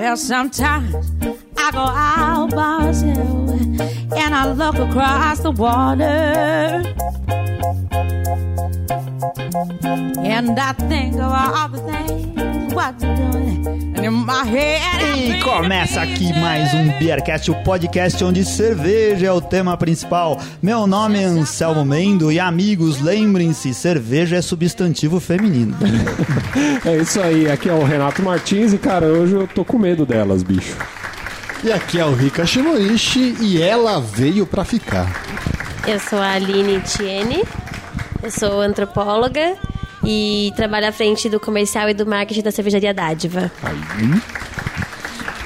Well, sometimes I go out by and I look across the water. And I think of all the things what you're doing. E começa aqui mais um Beercast, o podcast onde cerveja é o tema principal. Meu nome é Anselmo Mendo e amigos, lembrem-se, cerveja é substantivo feminino. É isso aí, aqui é o Renato Martins e, cara, hoje eu tô com medo delas, bicho. E aqui é o Rika Shimorishi e ela veio pra ficar. Eu sou a Aline Tiene, eu sou antropóloga e trabalho à frente do comercial e do marketing da cervejaria Dádiva.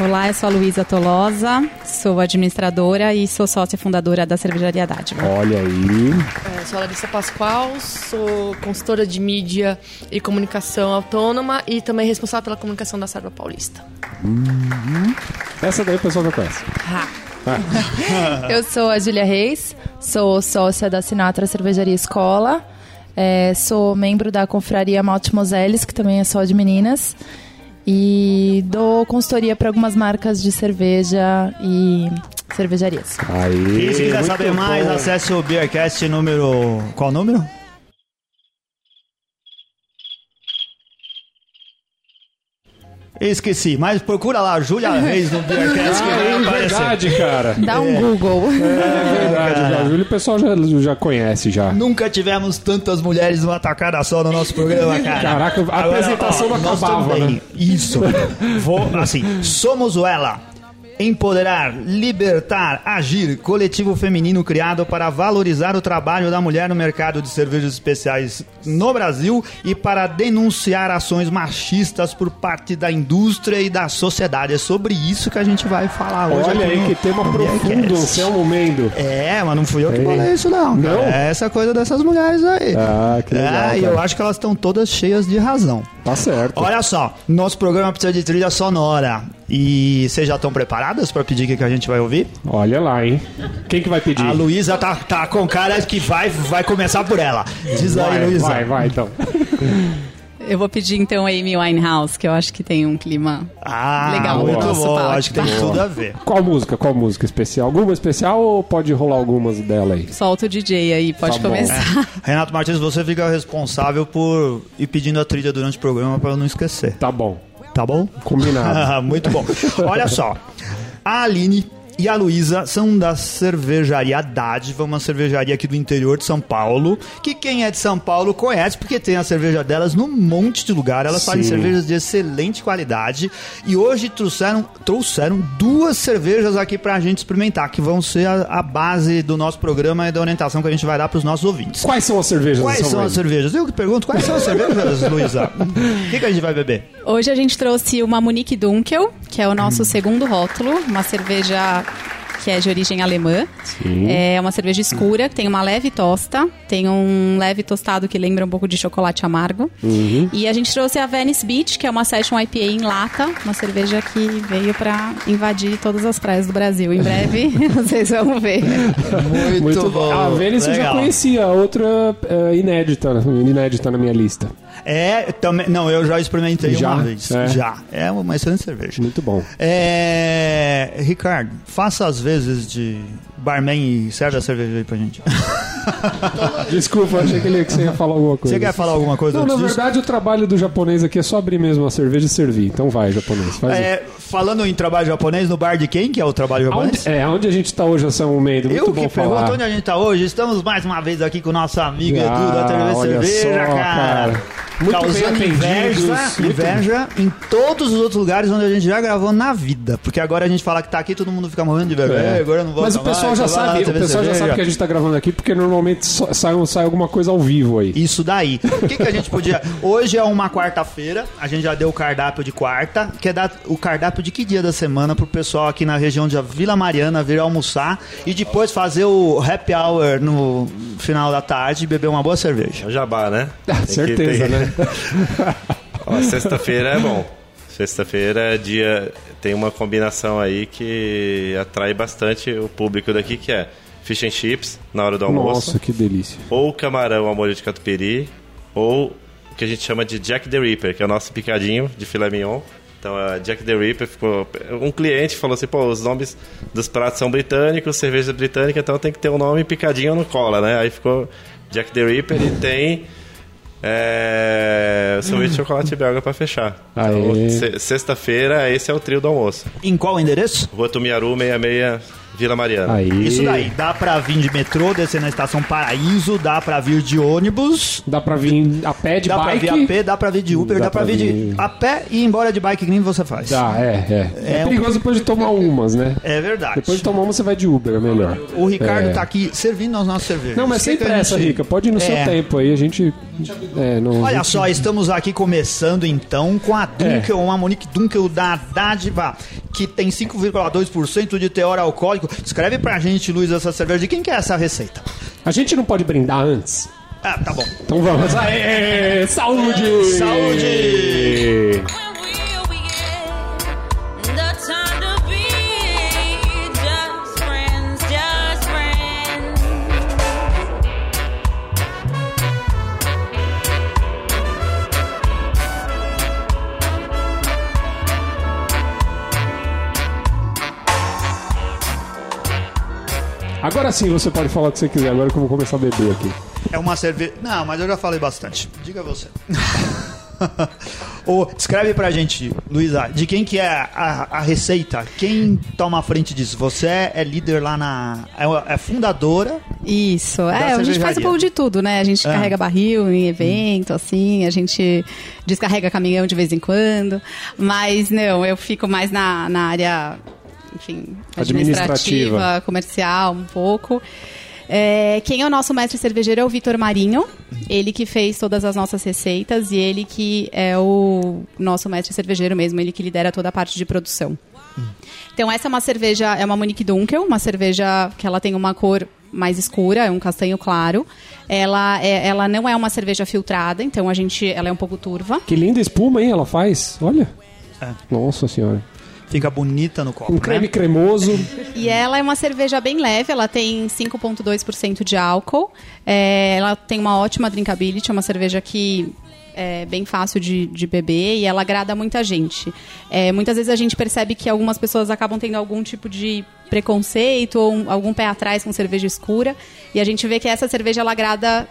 Olá, eu sou a Luísa Tolosa, sou administradora e sou sócia fundadora da Cervejaria Dádiva. Olha aí. Eu sou a Larissa Pascoal, sou consultora de mídia e comunicação autônoma e também responsável pela comunicação da Sarva Paulista. Essa daí o pessoal já conhece. Eu sou a Júlia Reis, sou sócia da Sinatra Cervejaria Escola, é, sou membro da confraria Malte Moselles, que também é só de meninas, e dou consultoria para algumas marcas de cerveja e cervejarias. Aí. E se quiser saber mais, bom. acesse o Beercast número. Qual número? Esqueci, mas procura lá, Júlia Reis no Beercast que Ah, vai é aparecer. verdade, cara. Dá um Google. É verdade, já. Júlio, o pessoal já, já conhece já. Nunca tivemos tantas mulheres numa tacada só no nosso programa, cara. Caraca, a apresentação não nós acabava, também. né? Isso. Vou, assim, somos o Ela. Empoderar, libertar, agir. Coletivo feminino criado para valorizar o trabalho da mulher no mercado de cervejas especiais no Brasil e para denunciar ações machistas por parte da indústria e da sociedade. É sobre isso que a gente vai falar hoje. Olha aí no que tema profundo, Beercast. Anselmo Mendo. É, mas não fui eu que Ei. falei isso, não. Não? É essa coisa dessas mulheres aí. Ah, que legal, É, e eu acho que elas estão todas cheias de razão. Tá certo. Olha só, nosso programa precisa de trilha sonora. E vocês já estão preparadas para pedir o que, que a gente vai ouvir? Olha lá, hein? Quem que vai pedir? A Luísa tá, tá com cara que vai, vai começar por ela. Diz aí, vai, Luísa. vai, vai, então. Eu vou pedir então a Amy Winehouse, que eu acho que tem um clima Ah, legal muito bom. palco. Acho que tem tudo a ver. Qual música? Qual música especial? Alguma especial ou pode rolar algumas dela aí? Solta o DJ aí, pode Tá começar. Renato Martins, você fica responsável por ir pedindo a trilha durante o programa para eu não esquecer. Tá bom. Tá bom? Combinado. Muito bom. Olha só. A Aline e a Luísa são da cervejaria Dádiva, uma cervejaria aqui do interior de São Paulo, que quem é de São Paulo conhece, porque tem a cerveja delas num monte de lugar. Elas fazem Sim. cervejas de excelente qualidade. E hoje trouxeram, trouxeram duas cervejas aqui pra gente experimentar, que vão ser a, a base do nosso programa e da orientação que a gente vai dar pros nossos ouvintes. Quais são as cervejas? Quais são as cervejas? Eu que pergunto, quais são as cervejas, Luísa? O que, que a gente vai beber? Hoje a gente trouxe uma Munique Dunkel, que é o nosso segundo rótulo, uma cerveja que é de origem alemã. Sim. É uma cerveja escura, tem uma leve tosta, tem um leve tostado que lembra um pouco de chocolate amargo. Uhum. E a gente trouxe a Venice Beach, que é uma Session IPA em lata, uma cerveja que veio pra invadir todas as praias do Brasil. Em breve vocês vão ver. Muito, bom. A Vênice eu já Legal. conhecia, a outra é, inédita, inédita na minha lista. É, também. Não, eu já experimentei Já? uma vez. É. Já. É uma excelente cerveja. Muito bom. É. Ricardo, faça às vezes de barman e serve a cerveja aí pra gente. Desculpa, achei que, ele, que você ia falar alguma coisa. Você quer falar alguma coisa Não, na disso? verdade o trabalho do japonês aqui é só abrir mesmo a cerveja e servir. Então vai, japonês, É, falando em trabalho japonês, no bar de quem que é o trabalho japonês? Aonde, é, onde a gente tá hoje, Anselmo Mendo? Muito Eu bom que pergunto falar. onde a gente tá hoje. Estamos mais uma vez aqui com o nosso amigo Edu da Ah, TV Cerveja, só, cara. cara. Muito Causando bem inveja, inveja em todos os outros lugares onde a gente já gravou na vida. Porque agora a gente fala que tá aqui, todo mundo fica morrendo de vergonha. É. Agora eu não vou Mas o pessoal já sabe, o pessoal já sabe que a gente tá gravando aqui porque normalmente só- sai, um- sai alguma coisa ao vivo aí. Isso daí. O que, que a gente podia. Hoje é uma quarta-feira, a gente já deu o cardápio de quarta. Quer dar o cardápio de que dia da semana pro pessoal aqui na região de Vila Mariana vir almoçar e depois fazer o happy hour no final da tarde e beber uma boa cerveja. É o jabá, né? Tem que Certeza, ter- né? Ó, Sexta-feira é bom. Sexta-feira é dia. Tem uma combinação aí que atrai bastante o público daqui, que é fish and chips na hora do almoço, Nossa, que delícia. ou camarão ao molho de catupiry, ou o que a gente chama de Jack the Ripper, que é o nosso picadinho de filé mignon, Então a Jack the Ripper ficou. Um cliente falou assim: pô, os nomes dos pratos são britânicos, cerveja britânica, então tem que ter um nome picadinho no cola, né? Aí ficou Jack the Ripper e tem. É, sorvete de chocolate belga para fechar. Então, Sexta-feira, esse é o trio do almoço. Em qual endereço? Rua Tumiaru, 66 Vila Mariana. Aí. Isso daí, dá pra vir de metrô, descer na estação Paraíso, dá pra vir de ônibus. Dá pra vir a pé de dá bike. Dá pra vir a pé, dá pra vir de Uber, dá, dá pra, vir, de a pé e ir embora de bike, nem você faz. Dá, é, é. É, é perigoso um... depois de tomar umas, né? É verdade. Depois de tomar uma, você vai de Uber, é melhor. O Ricardo é. tá aqui servindo as nossas cervejas. Não, mas sem pressa, gente... Rica. Pode ir no seu é. tempo aí, a gente... É, não, Olha gente... só, estamos aqui começando então com a Dunkel, uma Monique Dunkel da Dádiva, que tem 5,2% de teor alcoólico. Escreve pra gente, Luiz, essa cerveja. De quem que é essa receita? A gente não pode brindar antes? Ah, tá bom. Então vamos. Aê, saúde! Saúde! Agora sim você pode falar o que você quiser, agora que eu vou começar a beber aqui. É uma cerveja. Não, mas eu já falei bastante. Diga você. Ou escreve pra gente, Luísa, de quem que é a, a, receita? Quem toma a frente disso? Você é líder lá na. É, é fundadora. Isso, é, a gente faz um pouco de tudo, né? A gente é. carrega barril em evento, hum. assim, a gente descarrega caminhão de vez em quando. Mas não, eu fico mais na, na área enfim, administrativa, administrativa. comercial, um pouco. É, quem é o nosso mestre cervejeiro é o Vitor Marinho. Ele que fez todas as nossas receitas e ele que é o nosso mestre cervejeiro mesmo, ele que lidera toda a parte de produção. Então essa é uma cerveja, é uma Monique Dunkel, uma cerveja que ela tem uma cor mais escura, é um castanho claro. Ela, é, ela não é uma cerveja filtrada, então a gente, ela é um pouco turva. Que linda espuma, hein? Ela faz, olha. É. Nossa senhora fica bonita no copo. Um creme né? cremoso. E ela é uma cerveja bem leve, ela tem 5,2% de álcool. É, ela tem uma ótima drinkability, é uma cerveja que é bem fácil de, de beber e ela agrada muita gente. É, muitas vezes a gente percebe que algumas pessoas acabam tendo algum tipo de preconceito ou um, algum pé atrás com cerveja escura e a gente vê que essa cerveja ela agrada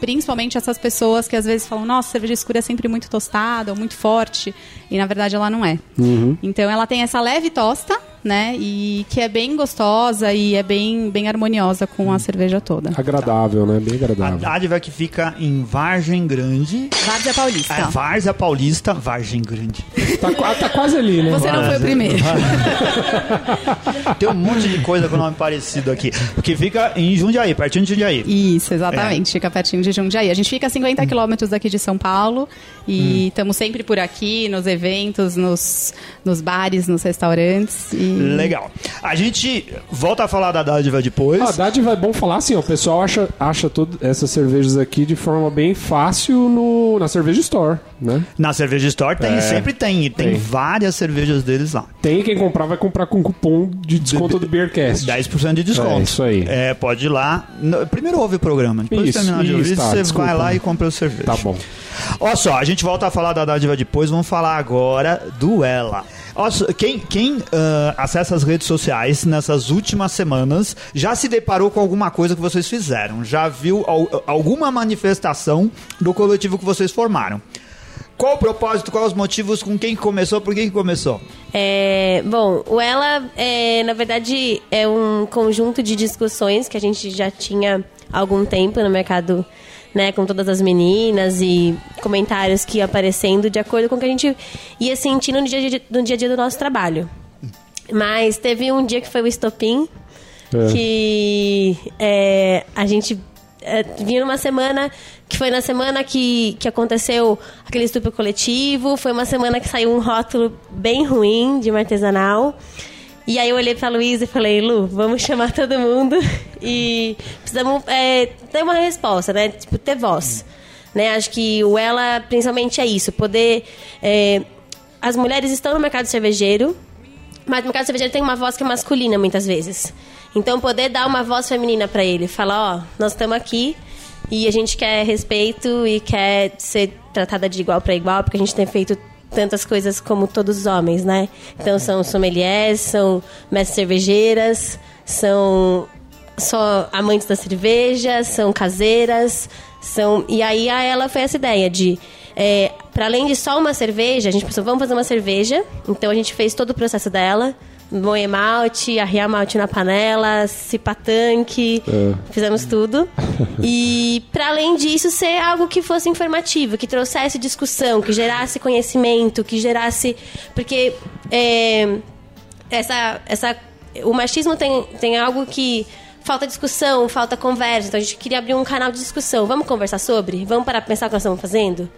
principalmente essas pessoas que às vezes falam, nossa, cerveja escura é sempre muito tostada ou muito forte, e na verdade ela não é. Uhum. Então ela tem essa leve tosta, né? E que é bem gostosa e é bem, bem harmoniosa com a cerveja toda. Agradável, né? Bem agradável. A dádiva que fica em Vargem Grande. Várzea Paulista. É, Várzea Paulista, Vargem Grande. Tá, tá quase ali, né? Você não foi o primeiro. Tem um monte de coisa com nome parecido aqui. Que fica em Jundiaí, pertinho de Jundiaí. Isso, exatamente. É. Fica pertinho de Jundiaí. A gente fica a 50 quilômetros daqui de São Paulo e estamos hum. sempre por aqui, nos eventos, nos, nos bares, nos restaurantes. E Legal. A gente volta a falar da dádiva depois. A dádiva é bom falar assim, ó, o pessoal acha, acha todas essas cervejas aqui de forma bem fácil no, na cerveja store, né? Na cerveja store tem, é, sempre tem. Tem, tem várias cervejas deles lá. Tem quem comprar vai comprar com cupom de desconto de, do Beercast. 10% de desconto. É isso aí. É, pode ir lá. Primeiro ouve o programa, depois isso, terminar de ouvir, tá, você desculpa. vai lá e compra o cerveja. Tá bom. Olha só, a gente volta a falar da dádiva depois, vamos falar agora do Ela. Quem, quem uh, acessa as redes sociais nessas últimas semanas já se deparou com alguma coisa que vocês fizeram? Já viu al alguma manifestação do coletivo que vocês formaram? Qual o propósito, quais os motivos, com quem começou, por quem começou? É, bom, o Ela, é, na verdade, é um conjunto de discussões que a gente já tinha há algum tempo no mercado né, com todas as meninas e comentários que iam aparecendo de acordo com o que a gente ia sentindo no dia a dia, no dia, a dia do nosso trabalho. Mas teve um dia que foi o estopim, é. que é, a gente é, vinha numa semana que foi na semana que, que aconteceu aquele estupro coletivo, foi uma semana que saiu um rótulo bem ruim de um artesanal. E aí eu olhei pra Luísa e falei, Lu, vamos chamar todo mundo e precisamos é, ter uma resposta, né? Tipo, ter voz. Né? Acho que o Ela, principalmente, é isso. Poder... É, as mulheres estão no mercado cervejeiro, mas o mercado cervejeiro tem uma voz que é masculina, muitas vezes. Então, poder dar uma voz feminina para ele. Falar, ó, nós estamos aqui e a gente quer respeito e quer ser tratada de igual para igual, porque a gente tem feito tantas coisas como todos os homens, né? Então são sommeliers, são mestres cervejeiras, são só amantes da cerveja, são caseiras, são e aí a ela foi essa ideia de é, para além de só uma cerveja, a gente pensou, vamos fazer uma cerveja. Então a gente fez todo o processo dela moer malte, arriar malte na panela, cipar tanque, é. fizemos tudo. E para além disso ser algo que fosse informativo, que trouxesse discussão, que gerasse conhecimento, que gerasse porque é, essa essa o machismo tem tem algo que falta discussão, falta conversa. Então a gente queria abrir um canal de discussão. Vamos conversar sobre? Vamos parar pra pensar o que nós estamos fazendo?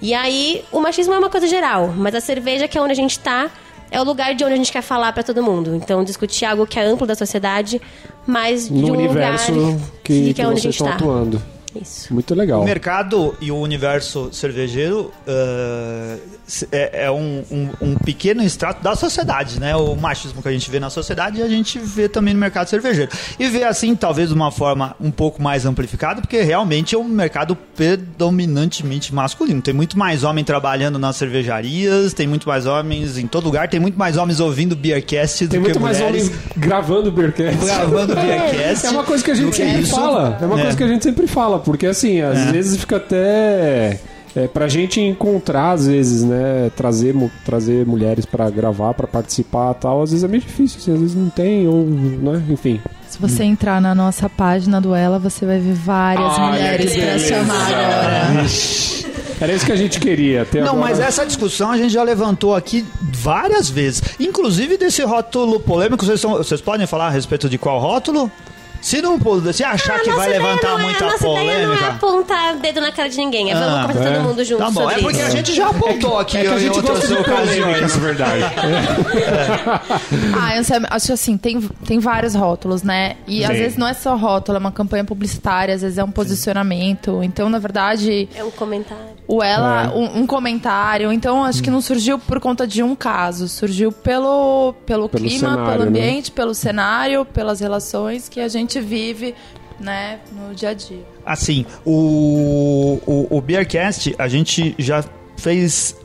E aí, o machismo é uma coisa geral, mas a cerveja, que é onde a gente tá, é o lugar de onde a gente quer falar para todo mundo. Então, discutir algo que é amplo da sociedade, mas de no um universo lugar que, que, que é onde a gente estão tá. atuando. Isso. Muito legal. O mercado e o universo cervejeiro uh, é, é um, um, um, pequeno extrato da sociedade, né? O machismo que a gente vê na sociedade a gente vê também no mercado cervejeiro. E vê assim, talvez de uma forma um pouco mais amplificada, porque realmente é um mercado predominantemente masculino. Tem muito mais homem trabalhando nas cervejarias, tem muito mais homens em todo lugar, tem muito mais homens ouvindo Beercast tem do muito que mais mulheres. homens gravando Beercast. Gravando Beercast. É uma coisa que a gente sempre isso. fala. É uma É. coisa que a gente sempre fala, porque assim, às É. vezes fica até. É, pra gente encontrar, às vezes, né? Trazer, mu- trazer mulheres pra gravar, pra participar e tal, às vezes é meio difícil, assim, às vezes não tem, ou. Né? Enfim. Se você entrar na nossa página do Ela, você vai ver várias Olha mulheres pra chamar agora. Era isso que a gente queria. Ter Não, agora... mas essa discussão a gente já levantou aqui várias vezes. Inclusive desse rótulo polêmico, vocês, são- vocês podem falar a respeito de qual rótulo? Se não se achar que A vai levantar é- muita a nossa ideia não é polêmica. apontar dedo na cara de ninguém. É vamos Ah, conversar é. todo mundo junto Tá bom, sobre é porque isso. a gente já apontou aqui É que a em gente outras gosta de polêmica, ocasiões. na verdade. Ah, eu sei, acho assim, tem, tem vários rótulos, né? E às Sim. vezes não é só rótulo, é uma campanha publicitária, às vezes é um posicionamento. Então, na verdade, É um comentário. o ela, É. um, um comentário. Então, acho que não surgiu por conta de um caso, surgiu pelo, pelo, Pelo clima, cenário, pelo né? ambiente, pelo cenário, pelas relações que a gente vive, né, no dia a dia. Assim, o, o, o Beercast, a gente já fez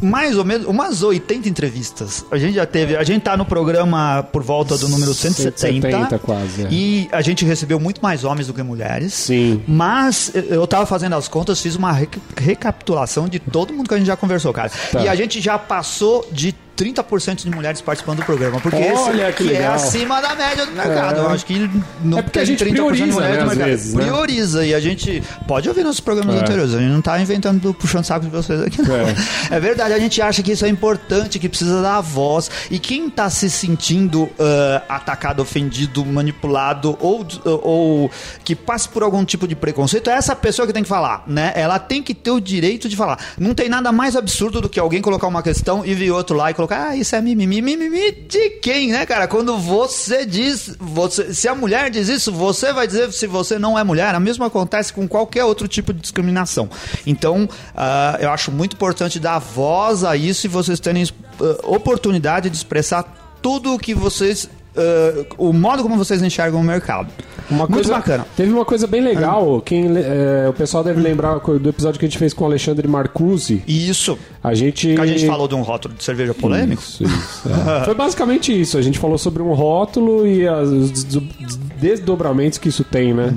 mais ou menos umas 80 entrevistas. A gente já teve, a gente tá no programa por volta do número 170. 170 quase, é. E a gente recebeu muito mais homens do que mulheres. Sim. Mas eu- tava fazendo as contas, fiz uma reca- recapitulação de todo mundo que a gente já conversou, cara. Tá. E a gente já passou de 30% de mulheres participando do programa. Porque Olha, esse que é acima da média do mercado. É. Eu acho que não É porque a tem gente 30% de prioriza, mulheres né, às mercado. vezes, né? Prioriza. E a gente pode ouvir nossos programas É. anteriores. A gente não tá inventando, puxando saco de vocês aqui, não. É. verdade, a gente acha que isso é importante, que precisa dar voz. E quem tá se sentindo ah, atacado, ofendido, manipulado ou, ou que passe por algum tipo de preconceito, é essa pessoa que tem que falar, né? Ela tem que ter o direito de falar. Não tem nada mais absurdo do que alguém colocar uma questão e vir outro lá e colocar, ah, isso é mimimi. Mimimi de quem, né, cara? Quando você diz, você, se a mulher diz isso, você vai dizer se você não é mulher. A mesma acontece com qualquer outro tipo de discriminação. Então, ah, eu acho muito importante dar voz a isso e vocês terem ah, oportunidade de expressar tudo o que vocês. Ah, o modo como vocês enxergam o mercado. Uma Muito coisa, bacana. Teve uma coisa bem legal. Quem, le- é, o pessoal deve lembrar do episódio que a gente fez com o Alexandre Marcuzzi. Isso. A gente. Que a gente falou de um rótulo de cerveja polêmico. Isso, isso, é. Foi basicamente isso. A gente falou sobre um rótulo e as- os des- desdobramentos que isso tem, né?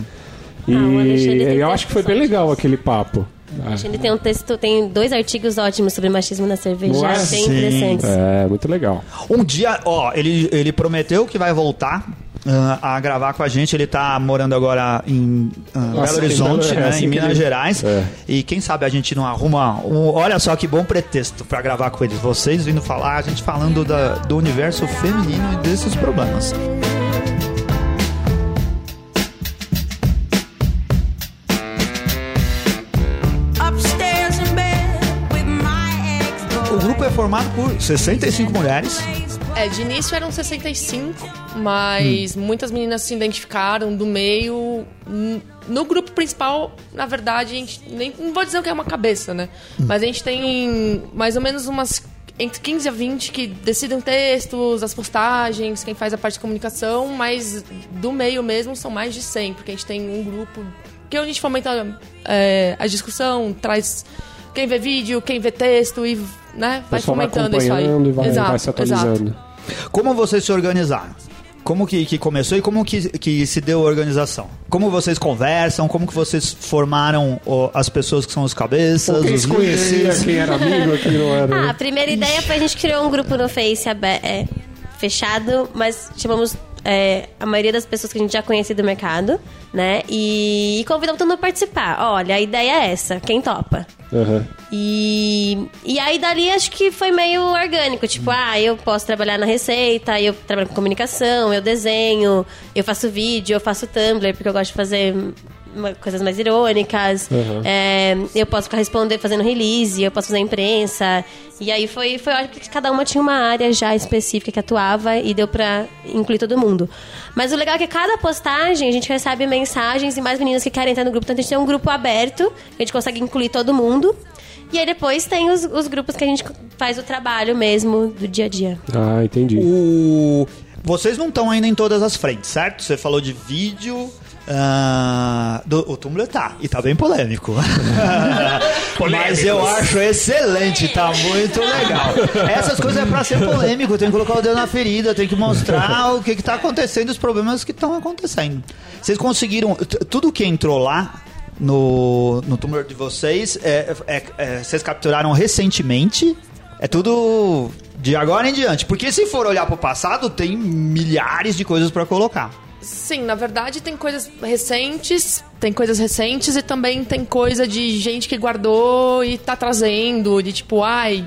E Ah, eu acho que foi bem legal aquele papo. A gente tem um texto, tem dois artigos ótimos sobre machismo na cerveja, é? bem Sim. interessantes. É, muito legal. Um dia, ó, ele, ele prometeu que vai voltar ah, a gravar com a gente. Ele tá morando agora em ah, Nossa, Belo Horizonte, Belo- é, né, assim em Minas ele- Gerais. É. E quem sabe a gente não arruma. Um, olha só que bom pretexto pra gravar com ele. Vocês vindo falar, a gente falando da- do universo feminino e desses problemas. Formado por 65 mulheres. É, de início eram 65, mas muitas meninas se identificaram do meio. No grupo principal, na verdade, a gente nem não vou dizer que é uma cabeça, né? Mas a gente tem mais ou menos umas entre 15 a 20 que decidem textos, as postagens, quem faz a parte de comunicação, mas do meio mesmo são mais de 100, porque a gente tem um grupo que a gente fomenta é, a discussão, traz quem vê vídeo, quem vê texto e né, vai fomentando isso aí. e vai, exato, vai se atualizando. exato. Como vocês se organizaram? Como que, que começou e como que, que se deu a organização? Como vocês conversam? Como que vocês formaram as pessoas que são os cabeças, Quem os conhecia, líderes? quem era amigo, quem não era. Ah, a primeira ideia foi a gente criou um grupo no Face é, fechado, mas chamamos é, a maioria das pessoas que a gente já conhecia do mercado, né? E, e todo mundo a participar. Olha, a ideia é essa, quem topa? Aham. E, e aí dali acho que foi meio orgânico. Tipo, ah, eu posso trabalhar na receita, eu trabalho com comunicação, eu desenho, eu faço vídeo, eu faço Tumblr, porque eu gosto de fazer coisas mais irônicas. Uhum. É, eu posso ficar respondendo, fazendo release, eu posso fazer imprensa. E aí foi, foi ótimo que cada uma tinha uma área já específica que atuava e deu pra incluir todo mundo. Mas o legal é que cada postagem a gente recebe mensagens e mais meninas que querem entrar no grupo. Então a gente tem um grupo aberto, que a gente consegue incluir todo mundo. E aí depois tem os, os grupos que a gente faz o trabalho mesmo do dia a dia. Ah, entendi. O... Vocês não estão ainda em todas as frentes, certo? Você falou de vídeo. Ah, do, o Tumblr tá, e tá bem polêmico. Mas eu acho excelente, tá muito legal. Essas coisas é pra ser polêmico, tem que colocar o dedo na ferida, tem que mostrar o que, que tá acontecendo, os problemas que estão acontecendo. Vocês conseguiram. Tudo que entrou lá no, no Tumblr de vocês, é, é- é- vocês capturaram recentemente. É tudo de agora em diante. Porque se for olhar pro passado, tem milhares de coisas pra colocar. Sim, na verdade tem coisas recentes, tem coisas recentes e também tem coisa de gente que guardou e tá trazendo, de tipo, ai,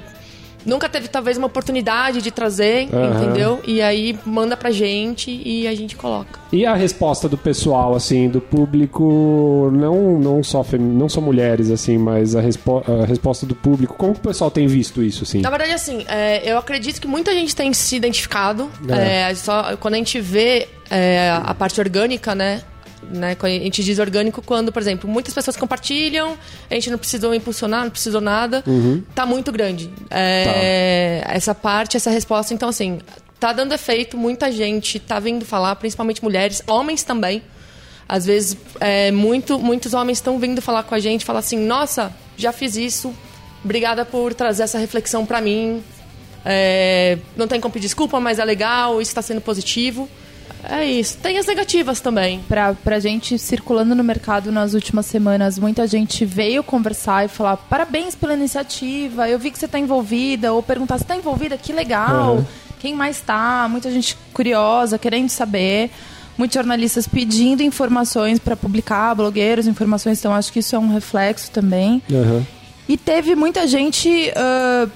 nunca teve talvez uma oportunidade de trazer, Aham. entendeu? E aí manda pra gente e a gente coloca. E a resposta do pessoal, assim, do público, não, não, só, fem- não só mulheres, assim, mas a, respo a resposta do público, como o pessoal tem visto isso, assim? Na verdade, assim, é, eu acredito que muita gente tem se identificado. É. É, só, quando a gente vê é, a parte orgânica, né? Né, a gente diz orgânico quando, por exemplo, muitas pessoas compartilham, a gente não precisou impulsionar, não precisou nada, tá muito grande. É, Essa parte, essa resposta, então assim, tá dando efeito, muita gente tá vindo falar, principalmente mulheres, homens também. Às vezes, é, muito, muitos homens estão vindo falar com a gente, falar assim, nossa, já fiz isso, obrigada por trazer essa reflexão pra mim. É, não tem como pedir desculpa, mas é legal, isso está sendo positivo. É isso. Tem as negativas também. Pra, pra gente circulando no mercado nas últimas semanas, muita gente veio conversar e falar parabéns pela iniciativa, eu vi que você tá envolvida, ou perguntar se tá envolvida, que legal, Uhum. quem mais tá, muita gente curiosa, querendo saber, muitos jornalistas pedindo informações para publicar, blogueiros, informações, então acho que isso é um reflexo também. Aham. E teve muita gente ah,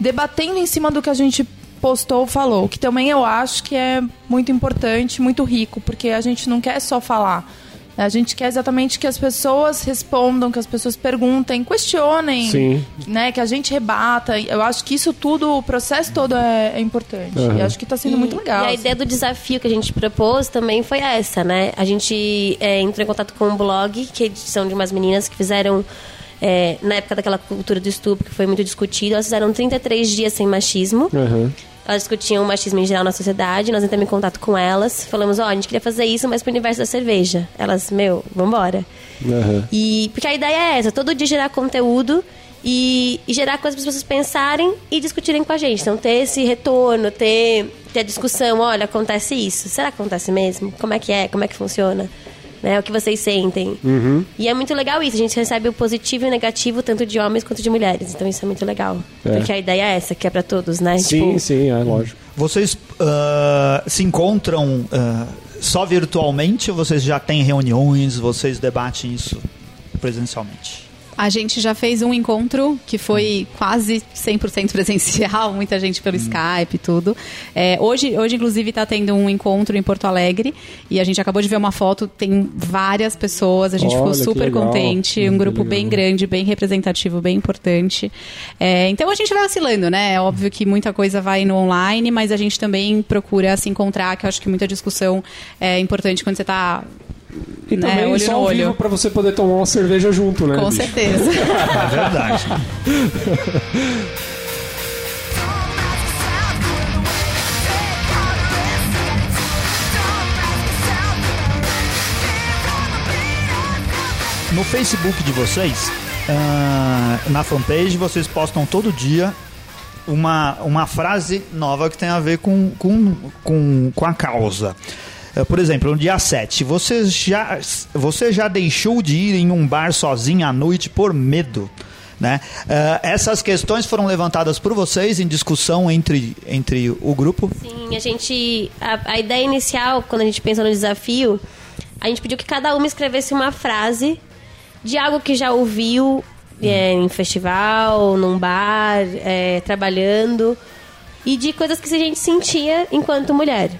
debatendo em cima do que a gente postou, falou, que também eu acho que é muito importante, muito rico, porque a gente não quer só falar. A gente quer exatamente que as pessoas respondam, que as pessoas perguntem, questionem, Sim. né, que a gente rebata. Eu acho que isso tudo, o processo todo é, é importante. Uhum. E acho que está sendo muito legal. E a assim. ideia do desafio que a gente propôs também foi essa, né? A gente é, entrou em contato com um blog, que são de umas meninas que fizeram, é, na época daquela cultura do estupro, que foi muito discutido, elas fizeram 33 dias sem machismo. Aham. Elas discutiam o machismo em geral na sociedade, nós entramos em contato com elas, falamos, ó, a gente queria fazer isso, mas pro universo da cerveja. Elas, meu, vambora. Aham. E porque a ideia é essa, todo dia gerar conteúdo e, e gerar coisas para as pessoas pensarem e discutirem com a gente. Então ter esse retorno, ter, ter a discussão, olha, acontece isso. Será que acontece mesmo? Como é que é? Como é que funciona? Né? O que vocês sentem. Uhum. E é muito legal isso. A gente recebe o positivo e o negativo, tanto de homens quanto de mulheres. Então isso é muito legal. É. Porque a ideia é essa, que é para todos, né? Sim, Tipo, sim, é lógico. Vocês ah, se encontram ah, só virtualmente ou vocês já têm reuniões, vocês debatem isso presencialmente? A gente já fez um encontro que foi quase 100% presencial, muita gente pelo Skype e tudo. É, hoje, hoje, inclusive, está tendo um encontro em Porto Alegre e a gente acabou de ver uma foto, tem várias pessoas, a gente Olha, ficou super contente, um Hum, grupo bem grande, bem representativo, bem importante. É, então a gente vai oscilando, né? É óbvio que muita coisa vai no online, mas a gente também procura se encontrar, que eu acho que muita discussão é importante quando você está E né, também olho só no ao olho. vivo pra você poder tomar uma cerveja junto, né? Com bicho? certeza. É verdade. No Facebook de vocês, ah, na fanpage vocês postam todo dia uma, uma frase nova que tem a ver com, com, com, com a causa. Eh, Por exemplo, no dia 7, você já, você já deixou de ir em um bar sozinho à noite por medo? Né? Eh, essas questões foram levantadas por vocês em discussão entre, entre o grupo? Sim, a gente. A, a ideia inicial, quando a gente pensa no desafio, a gente pediu que cada uma escrevesse uma frase de algo que já ouviu é, em festival, num bar, é, trabalhando, e de coisas que a gente sentia enquanto mulher.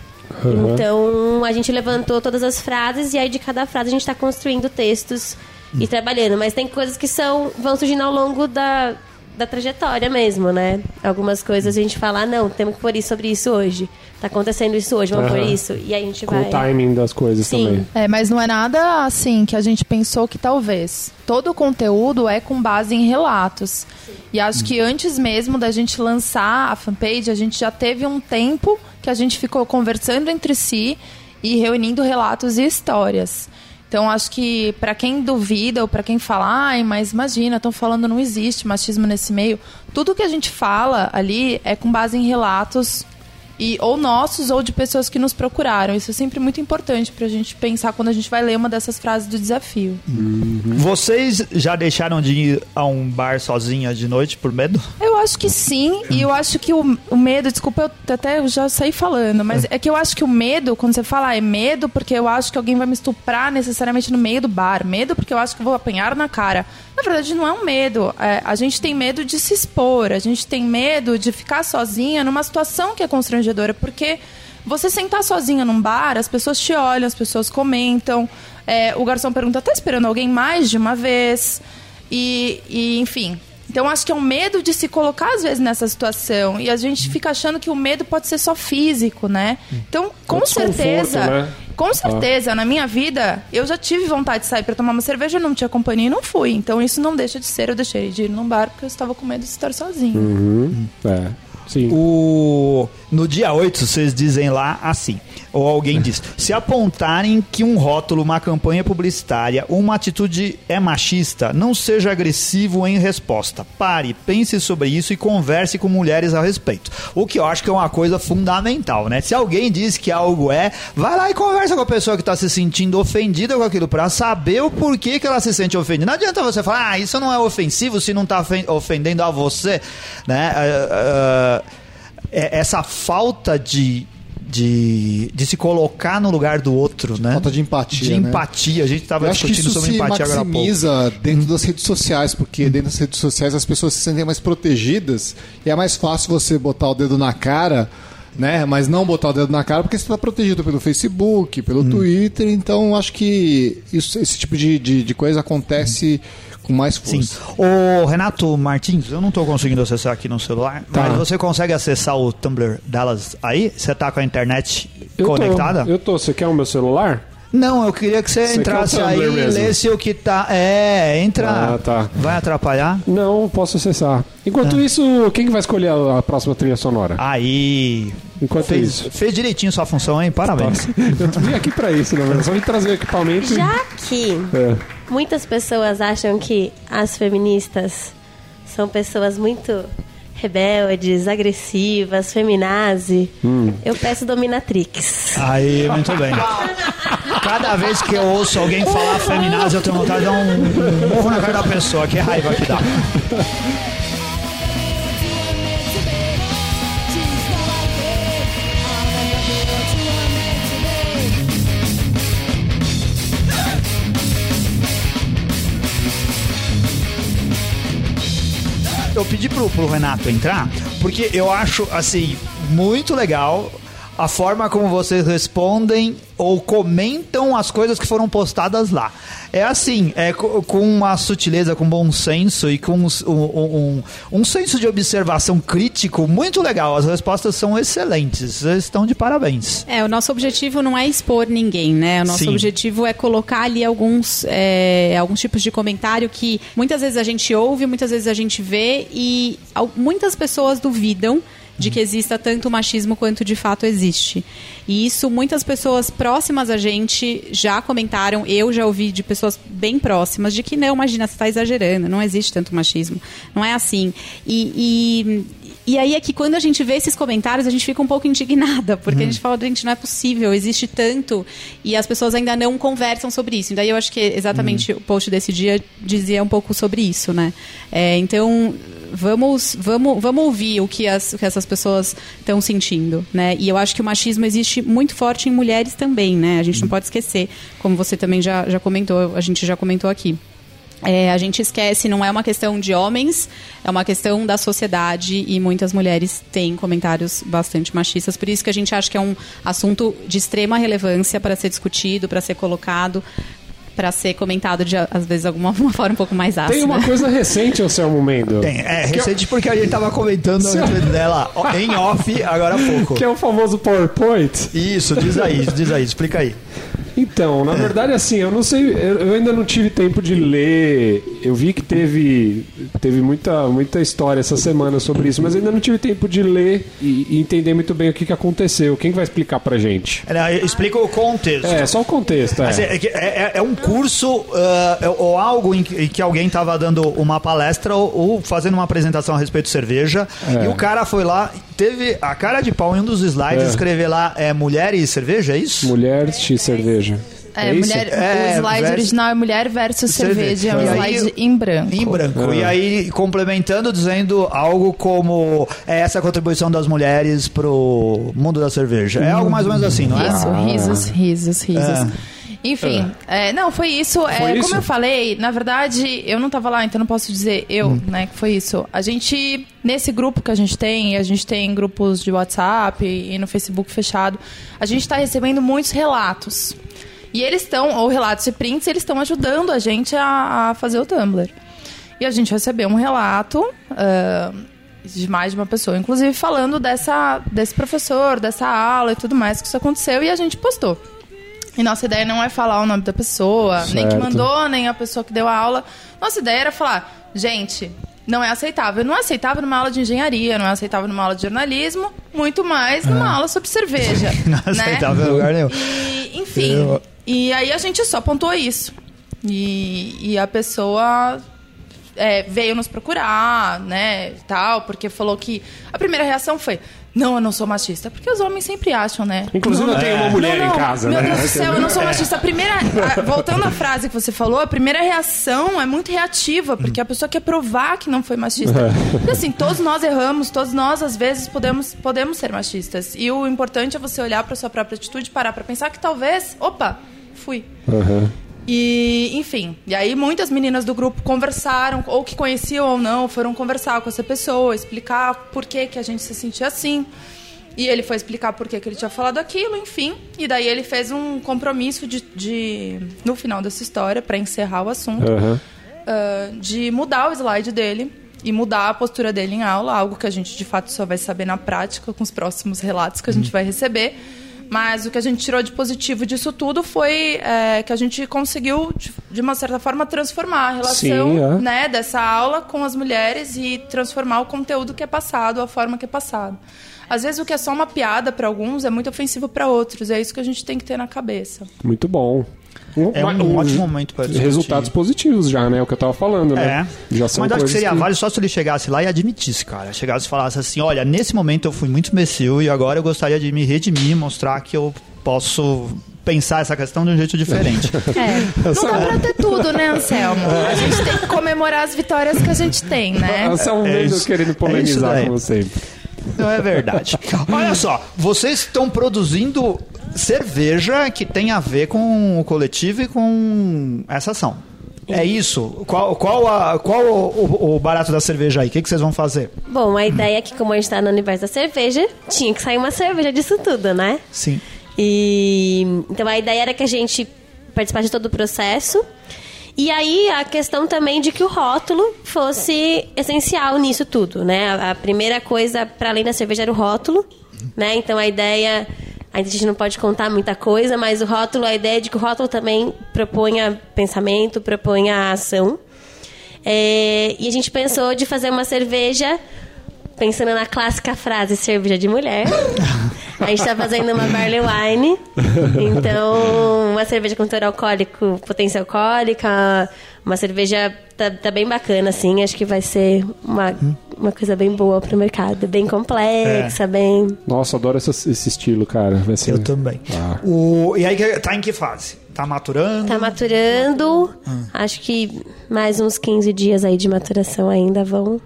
Uhum. Então a gente levantou todas as frases e aí de cada frase a gente está construindo textos e trabalhando. Mas tem coisas que são vão surgindo ao longo da, da trajetória mesmo, né? Algumas coisas a gente fala, ah, não, temos que pôr isso sobre isso hoje. Tá acontecendo isso hoje, vamos Aham. pôr isso. E aí a gente Com vai. o timing das coisas Sim. também. É, mas não é nada assim que a gente pensou que talvez. Todo o conteúdo é com base em relatos. E acho que antes mesmo da gente lançar a fanpage, a gente já teve um tempo que a gente ficou conversando entre si e reunindo relatos e histórias. Então acho que para quem duvida ou para quem fala, ai, mas imagina, estão falando não existe machismo nesse meio. Tudo que a gente fala ali é com base em relatos e ou nossos ou de pessoas que nos procuraram. Isso é sempre muito importante pra gente pensar quando a gente vai ler uma dessas frases do desafio. Vocês já deixaram de ir a um bar sozinha de noite por medo? Eu acho que sim, e eu acho que o, o medo, desculpa, eu até já saí falando, mas é que eu acho que o medo, quando você fala, ah, é medo porque eu acho que alguém vai me estuprar necessariamente no meio do bar, medo porque eu acho que eu vou apanhar na cara. Na verdade, não é um medo. É, a gente tem medo de se expor, a gente tem medo de ficar sozinha numa situação que é constrangedora, porque você sentar sozinha num bar, as pessoas te olham, as pessoas comentam, é, o garçom pergunta, tá esperando alguém mais de uma vez? E, e, enfim. Então acho que é um medo de se colocar às vezes nessa situação e a gente fica achando que o medo pode ser só físico, né? Então, com certeza, né? Com certeza, na minha vida, eu já tive vontade de sair para tomar uma cerveja, não tinha companhia e não fui. Então isso não deixa de ser, eu deixei de ir num bar porque eu estava com medo de estar sozinho. Uhum. É. Sim. O... No dia 8, vocês dizem lá assim, ou alguém diz, se apontarem que um rótulo, uma campanha publicitária, uma atitude é machista, não seja agressivo em resposta. Pare, pense sobre isso e converse com mulheres a respeito. O que eu acho que é uma coisa fundamental, né? Se alguém diz que algo é, vai lá e conversa com a pessoa que está se sentindo ofendida com aquilo, para saber o porquê que ela se sente ofendida. Não adianta você falar, ah, isso não é ofensivo se não está ofendendo a você, né? Ah, é- essa falta de, de, de se colocar no lugar do outro, né? Falta de empatia, De né? empatia. A gente estava discutindo sobre se empatia agora há pouco. maximiza dentro das redes sociais, porque dentro das redes sociais as pessoas se sentem mais protegidas e é mais fácil você botar o dedo na cara, né? Mas não botar o dedo na cara porque você está protegido pelo Facebook, Hum. pelo Twitter. Então acho que isso- esse tipo de, de, de coisa acontece com mais Sim. força. Ô, Renato Martins, eu não estou conseguindo acessar aqui no celular, Tá. mas você consegue acessar o Tumblr delas aí? Você tá com a internet Eu tô- conectada? eu tô. Você quer o meu celular? Não, eu queria que você, Você entrasse aí e mesmo? lesse o que tá. É, entra. Ah, tá. Vai atrapalhar? Não, posso acessar. Enquanto Ah. isso, quem que vai escolher a, a próxima trilha sonora? Aí. Enquanto Fez, isso. fez direitinho sua função, hein? Parabéns. Eu vim aqui pra isso, na verdade. Só vim trazer o equipamento. Já que É. muitas pessoas acham que as feministas são pessoas muito rebeldes, agressivas, feminazi, eu peço dominatrix. Aí, muito bem. Cada vez que eu ouço alguém falar feminazes, eu tenho vontade de dar um, um morro na cara da pessoa. Que raiva que dá. Eu pedi pro, pro Renato entrar, porque eu acho, assim, muito legal a forma como vocês respondem ou comentam as coisas que foram postadas lá. É assim, é co- com uma sutileza, com bom senso e com um, um- um- senso de observação crítico muito legal. As respostas são excelentes. Vocês estão de parabéns. É, o nosso objetivo não é expor ninguém, né? O nosso Sim. objetivo é colocar ali alguns, é, alguns tipos de comentário que muitas vezes a gente ouve, muitas vezes a gente vê e muitas pessoas duvidam de que exista tanto machismo quanto de fato existe. E isso muitas pessoas próximas a gente já comentaram, eu já ouvi de pessoas bem próximas, de que não, imagina, você está exagerando, não existe tanto machismo. Não é assim. E, e, e aí é que quando a gente vê esses comentários, a gente fica um pouco indignada, porque hum. a gente fala, gente, não é possível, existe tanto, e as pessoas ainda não conversam sobre isso. E daí eu acho que exatamente hum. o post desse dia dizia um pouco sobre isso, né? É, então, vamos, vamos, vamos ouvir o que, as, o que essas pessoas estão sentindo, né? E eu acho que o machismo existe muito forte em mulheres também, né? A gente não pode esquecer, como você também já, já comentou, a gente já comentou aqui. É, a gente esquece, não é uma questão de homens, é uma questão da sociedade e muitas mulheres têm comentários bastante machistas. Por isso que a gente acha que é um assunto de extrema relevância para ser discutido, para ser colocado, para ser comentado de, às vezes, alguma forma um pouco mais ácida. Tem uma coisa recente, Anselmo Mendo. Tem, é recente porque a gente tava comentando dela em off agora há pouco. Que é o famoso PowerPoint. Isso, diz aí, diz aí, explica aí. Então, na verdade, assim, eu não sei, eu ainda não tive tempo de ler. Eu vi que teve, teve muita, muita história essa semana sobre isso, mas ainda não tive tempo de ler e, e entender muito bem o que, que aconteceu. Quem vai explicar pra gente? É, explica o contexto. É, só o contexto. É, assim, é, é, é um curso uh, ou algo em que, alguém estava dando uma palestra ou, ou, fazendo uma apresentação a respeito de cerveja e o cara foi lá, teve a cara de pau em um dos slides, é. escrever lá é, mulher e cerveja, é isso? Mulheres e cerveja. É, é mulher, é, o slide original é mulher versus cerveja, é um slide aí, em branco. Em branco. E aí, complementando, dizendo algo como é essa contribuição das mulheres pro mundo da cerveja. É algo mais ou menos assim, não é? Isso, ah. risos, risos, risos. É. Enfim, é. É, não, foi isso. Foi é, isso? Como eu falei, na verdade, eu não estava lá, então não posso dizer eu, hum. né, que foi isso. A gente, nesse grupo que a gente tem, a gente tem grupos de WhatsApp e no Facebook fechado, a gente está recebendo muitos relatos. E eles estão, ou relatos e prints, eles estão ajudando a gente a, a, fazer o Tumblr. E a gente recebeu um relato uh, de mais de uma pessoa, inclusive falando dessa, desse professor, dessa aula e tudo mais que isso aconteceu, e a gente postou. E nossa ideia não é falar o nome da pessoa, certo. nem que mandou, nem a pessoa que deu a aula. Nossa ideia era falar, gente, não é aceitável. Não é aceitável numa aula de engenharia, não é aceitável numa aula de jornalismo, muito mais numa é. aula sobre cerveja. não é né? aceitável em lugar nenhum. E, enfim, Eu... E aí a gente só apontou isso. E, e a pessoa é, veio nos procurar, né, tal, porque falou que a primeira reação foi não, eu não sou machista. Porque os homens sempre acham, né? Inclusive, não, eu tenho uma mulher não, não, em casa, meu né? Deus do céu, eu não sou machista. A primeira. A, voltando à frase que você falou, a primeira reação é muito reativa, porque a pessoa quer provar que não foi machista. E assim, todos nós erramos, todos nós, às vezes, podemos, podemos ser machistas. E o importante é você olhar para sua própria atitude, parar para pensar que talvez. Opa! fui. Uhum. E, enfim, e aí muitas meninas do grupo conversaram, ou que conheciam ou não, foram conversar com essa pessoa, explicar por que, que a gente se sentia assim. E ele foi explicar por que, que ele tinha falado aquilo, enfim. E daí ele fez um compromisso de, de no final dessa história, para encerrar o assunto, uhum. uh, de mudar o slide dele e mudar a postura dele em aula, algo que a gente de fato só vai saber na prática com os próximos relatos que a gente uhum. vai receber mas o que a gente tirou de positivo disso tudo foi é, que a gente conseguiu, de, uma certa forma, transformar a relação Sim, é. né, dessa aula com as mulheres e transformar o conteúdo que é passado, a forma que é passado. Às vezes o que é só uma piada para alguns é muito ofensivo para outros. É isso que a gente tem que ter na cabeça. Muito bom. Um, é um, um ótimo momento para discutir. Resultados positivos já, né? É o que eu tava falando, né? É. Já são Mas acho que seria que... válido só se ele chegasse lá e admitisse, cara. Chegasse e falasse assim, olha, nesse momento eu fui muito imbecil e agora eu gostaria de me redimir, mostrar que eu posso pensar essa questão de um jeito diferente. É. Não dá pra ter tudo, né, Anselmo? A gente tem que comemorar as vitórias que a gente tem, né? Anselmo é mesmo querendo polemizar é como sempre. Não é verdade. Olha só, vocês estão produzindo cerveja que tem a ver com o coletivo e com essa ação. É isso. Qual, qual, a, qual o, o, barato da cerveja aí? O que, que vocês vão fazer? Bom, a ideia é que, como a gente está no universo da cerveja, tinha que sair uma cerveja disso tudo, né? Sim. E então a ideia era que a gente participasse de todo o processo. E aí a questão também de que o rótulo fosse essencial nisso tudo, né? A, a primeira coisa para além da cerveja era o rótulo, né? Então a ideia a gente não pode contar muita coisa, mas o rótulo, a ideia é de que o rótulo também proponha pensamento, proponha ação. É, e a gente pensou de fazer uma cerveja pensando na clássica frase cerveja de mulher. A gente tá fazendo uma barley wine. Então, uma cerveja com teor alcoólico, potência alcoólica, uma cerveja tá, tá bem bacana, assim. Acho que vai ser uma, uma coisa bem boa pro mercado. Bem complexa, bem. Nossa, adoro essa- esse estilo, cara. Vai ser... Eu também. Ah. O, e aí, tá em que fase? Tá maturando? Tá maturando. Acho que mais uns 15 dias aí de maturação ainda vão.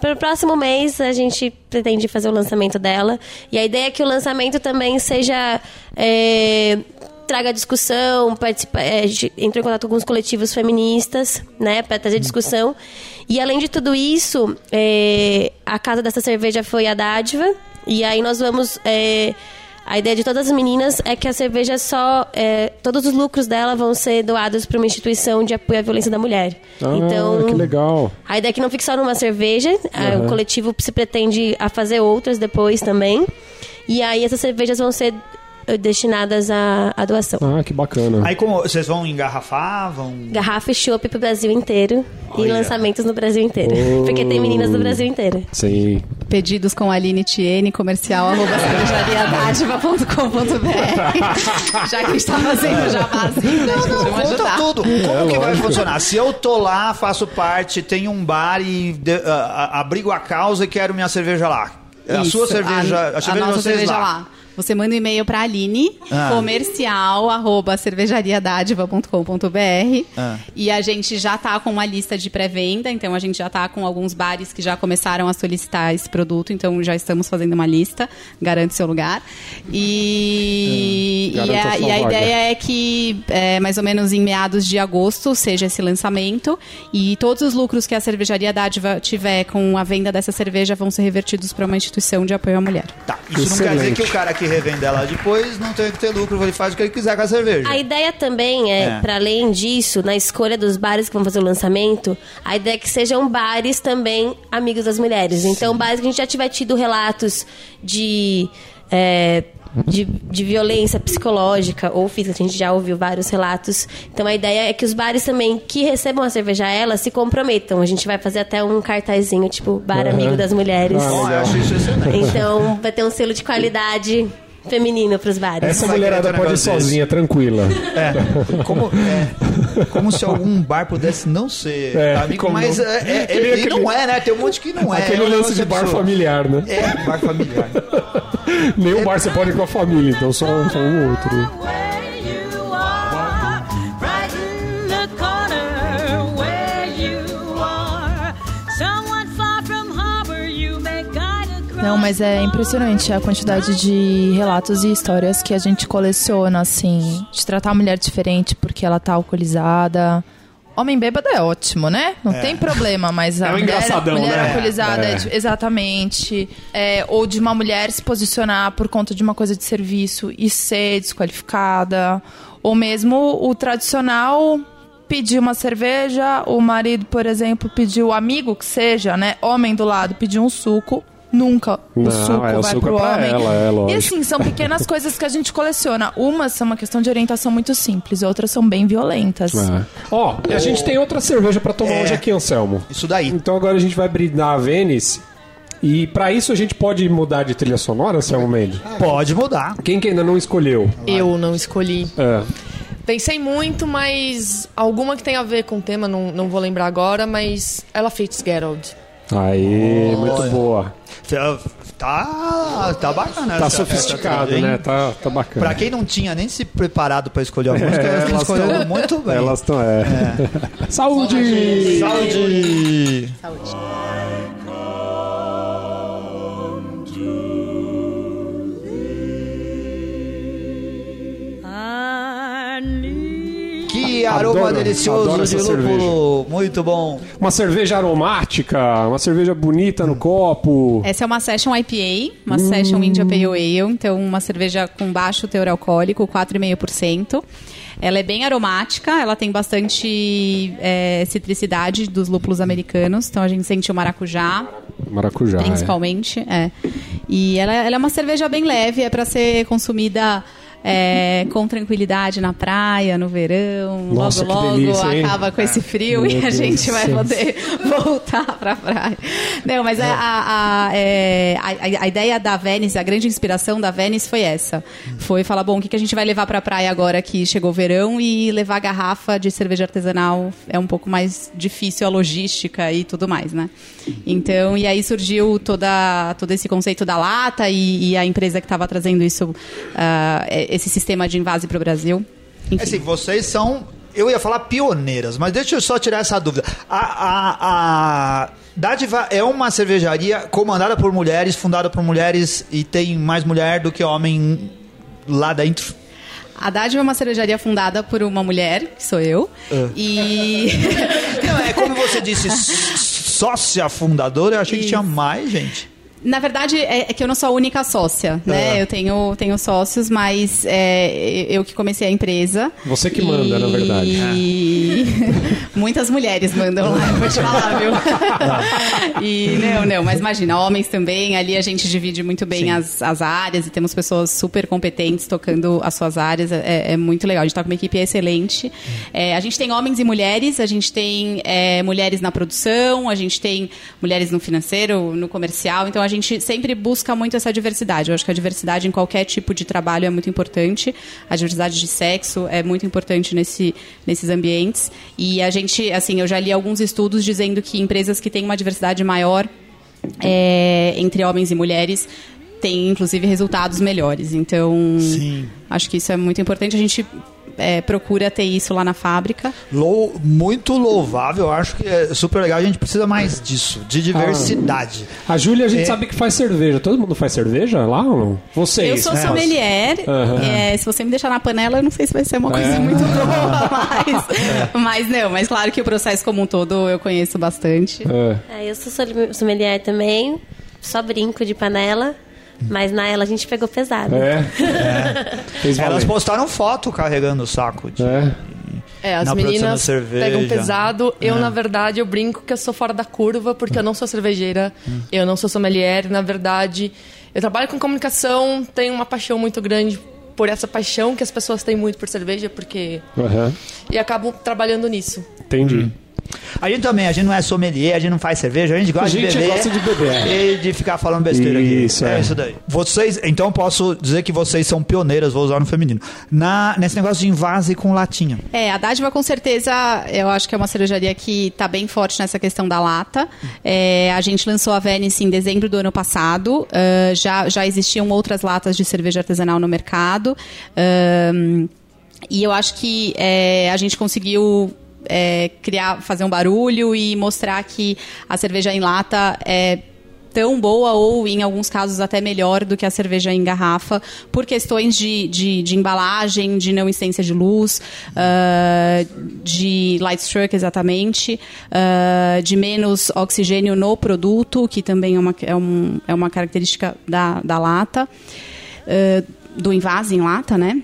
Para o próximo mês a gente pretende fazer o lançamento dela. E a ideia é que o lançamento também seja. é, traga discussão, participa, é, a gente entrou em contato com alguns coletivos feministas, né, para trazer discussão. E além de tudo isso, é, a casa dessa cerveja foi a dádiva. E aí nós vamos. é, a ideia de todas as meninas é que a cerveja só. é, todos os lucros dela vão ser doados para uma instituição de apoio à violência da mulher. Ah, então. que legal. A ideia é que não fique só numa cerveja. ah, O coletivo se pretende a fazer outras depois também. E aí essas cervejas vão ser destinadas à, à doação. Ah, que bacana. Aí como vocês vão engarrafar, vão... Garrafa e chopp pro Brasil inteiro. E lançamentos no Brasil inteiro. Oh. Porque tem meninas no Brasil inteiro. Sim. Pedidos com Aline Tiene, comercial arroba cervejariadádiva.com.br. Já que a gente tá fazendo jabazinho, né, gente? Vamos Conta ajudar. tudo. Como que vai funcionar? Se eu tô lá, faço parte, tenho um bar e de- a- a- abrigo a causa e quero minha cerveja lá. A Isso, sua cerveja, a, cerveja de nossa vocês cerveja lá. Você manda um e-mail para Aline, Ah. comercial, arroba cervejariadádiva.com.br Ah. e a gente já tá com uma lista de pré-venda, então a gente já tá com alguns bares que já começaram a solicitar esse produto, então já estamos fazendo uma lista, garante seu lugar. E, Ah. e, a, e a ideia é que é, mais ou menos em meados de agosto seja esse lançamento e todos os lucros que a cervejaria Dádiva tiver com a venda dessa cerveja vão ser revertidos para uma instituição de apoio à mulher. Tá, isso não quer dizer Excelente. que o cara que revende ela depois não tem que ter lucro, ele faz o que ele quiser com a cerveja. A ideia também é, É. para além disso, na escolha dos bares que vão fazer o lançamento, a ideia é que sejam bares também amigos das mulheres. Então, bares que a gente já tiver tido relatos de. é, de, de violência psicológica ou física, a gente já ouviu vários relatos. Então a ideia é que os bares também que recebam a cerveja ela se comprometam. A gente vai fazer até um cartazinho, tipo, bar amigo das mulheres. Ah, Bom, eu acho isso excelente. Então vai ter um selo de qualidade feminino pros bares. Essa mulherada pode ir sozinha, tranquila. É, como, é, como se algum bar pudesse não ser É, amigo, como mas não- é, é- Aquele- não é, né? Tem um monte que não é. Aquele é lance de bar absurdo. familiar, né? É, bar familiar. Nenhum bar você pode ir com a família, então só, só um ou outro. Não, mas é impressionante a quantidade de relatos e histórias que a gente coleciona, assim, de tratar a mulher diferente porque ela tá alcoolizada. Homem bêbado é ótimo, né? Não tem problema, mas a É um mulher, mulher né? alcoolizada, É. é de- exatamente. É, ou de uma mulher se posicionar por conta de uma coisa de serviço e ser desqualificada. Ou mesmo o tradicional pedir uma cerveja, o marido, por exemplo, pediu o amigo que seja, né? Homem do lado, pediu um suco. Nunca o Não, suco é, o vai suco pro é homem. ela, é e lógico. assim, são pequenas coisas que a gente coleciona. Umas são uma questão de orientação muito simples, outras são bem violentas. É. Ó, e a gente tem outra cerveja pra tomar É. hoje aqui, Anselmo. Isso daí. Então agora a gente vai brindar a Vênice. E pra isso a gente pode mudar de trilha sonora, Anselmo Mendes? Pode mudar. Quem que ainda não escolheu? Eu não escolhi. É. Pensei muito, mas alguma que tem a ver com o tema, não, não vou lembrar agora, mas Ella Fitzgerald. Aí, muito boa. Tá, tá bacana. Tá essa- sofisticado, trilha, né? Tá, tá bacana. Pra quem não tinha nem se preparado pra escolher a música, É, elas estão elas escolhendo tão- muito bem. Elas estão, é. Saúde! Saúde! I Que aroma Adoro, delicioso adoro de lúpulo. Muito bom. Uma cerveja aromática, uma cerveja bonita no copo. Essa é uma Session IPA, uma Session India Pale Ale, então uma cerveja com baixo teor alcoólico, 4,5%. Ela é bem aromática, ela tem bastante é, citricidade dos lúpulos americanos, então a gente sente o maracujá, Maracujá. é. principalmente. É. E ela, ela é uma cerveja bem leve, é para ser consumida é, com tranquilidade na praia, no verão. Nossa, logo, logo delícia, acaba com esse frio Meu e a Deus gente vai poder voltar pra praia. Não, mas a, a, a, é, a- a ideia da Venice, a grande inspiração da Venice foi essa. Foi falar, bom, o que, que a gente vai levar pra praia agora que chegou o verão e levar garrafa de cerveja artesanal é um pouco mais difícil a logística e tudo mais, né? Então, e aí surgiu toda, todo esse conceito da lata e, e a empresa que estava trazendo isso, ah, esse sistema de invase para o Brasil. Enfim. Assim, vocês são. Eu ia falar pioneiras, mas deixa eu só tirar essa dúvida. A, a, a Dádiva é uma cervejaria comandada por mulheres, fundada por mulheres e tem mais mulher do que homem lá dentro. A Dádiva é uma cervejaria fundada por uma mulher, que sou eu, e... Não, é como você disse, sócia fundadora, eu achei que Isso. tinha mais gente. Na verdade, é é que eu não sou a única sócia, né? É. Eu tenho, tenho sócios, mas é, eu que comecei a empresa. Você que manda, na verdade. E muitas mulheres mandam lá, eu vou te falar, viu? e não, não, mas imagina, homens também, ali a gente divide muito bem as, as áreas e temos pessoas super competentes tocando as suas áreas, é, é muito legal. A gente tá com uma equipe excelente. É, a gente tem homens e mulheres, a gente tem é, mulheres na produção, a gente tem mulheres no financeiro, no comercial, então a gente sempre busca muito essa diversidade. Eu acho que a diversidade em qualquer tipo de trabalho é muito importante. A diversidade de sexo é muito importante nesse, nesses ambientes. E a gente, assim, eu já li alguns estudos dizendo que empresas que têm uma diversidade maior é, entre homens e mulheres têm, inclusive, resultados melhores. Então, Sim. acho que isso é muito importante. A gente é, procura ter isso lá na fábrica. Lou- muito louvável, eu acho que é super legal. A gente precisa mais disso, de diversidade. A Júlia, a gente É. sabe que faz cerveja. Todo mundo faz cerveja lá ou não? Vocês. Eu sou né? sommelier. É, se você me deixar na panela, eu não sei se vai ser uma coisa É. muito boa, mas, mas não. Mas claro que o processo como um todo eu conheço bastante. É. É, eu sou som- sommelier também, só brinco de panela, mas na ela a gente pegou pesado. É. Valer. Elas postaram foto carregando o saco. De... É. É, as Na meninas cerveja. pegam pesado. Eu, É. na verdade, eu brinco que eu sou fora da curva, porque eu não sou cervejeira, eu não sou sommelier. Na verdade, eu trabalho com comunicação, tenho uma paixão muito grande por essa paixão que as pessoas têm muito por cerveja, porque... Aham. E acabo trabalhando nisso. Entendi. A gente também, a gente não é sommelier, a gente não faz cerveja, a gente gosta A gente de beber. gosta de beber. E de ficar falando besteira Isso, aqui. é. isso daí. Vocês, então eu posso dizer que vocês são pioneiras, vou usar no feminino. Na, nesse negócio de invase com latinha. É, a Dádiva com certeza, eu acho que é uma cervejaria que está bem forte nessa questão da lata. É, a gente lançou a Venice em dezembro do ano passado. Ah, já, já existiam outras latas de cerveja artesanal no mercado. Ahn, e eu acho que é, a gente conseguiu é, criar, fazer um barulho e mostrar que a cerveja em lata é tão boa ou, em alguns casos, até melhor do que a cerveja em garrafa, por questões de, de, de embalagem, de não incidência de luz, ah, de light stroke, exatamente, ah, de menos oxigênio no produto, que também é uma, é um, é uma característica da, da lata, ah, do invase em lata, né?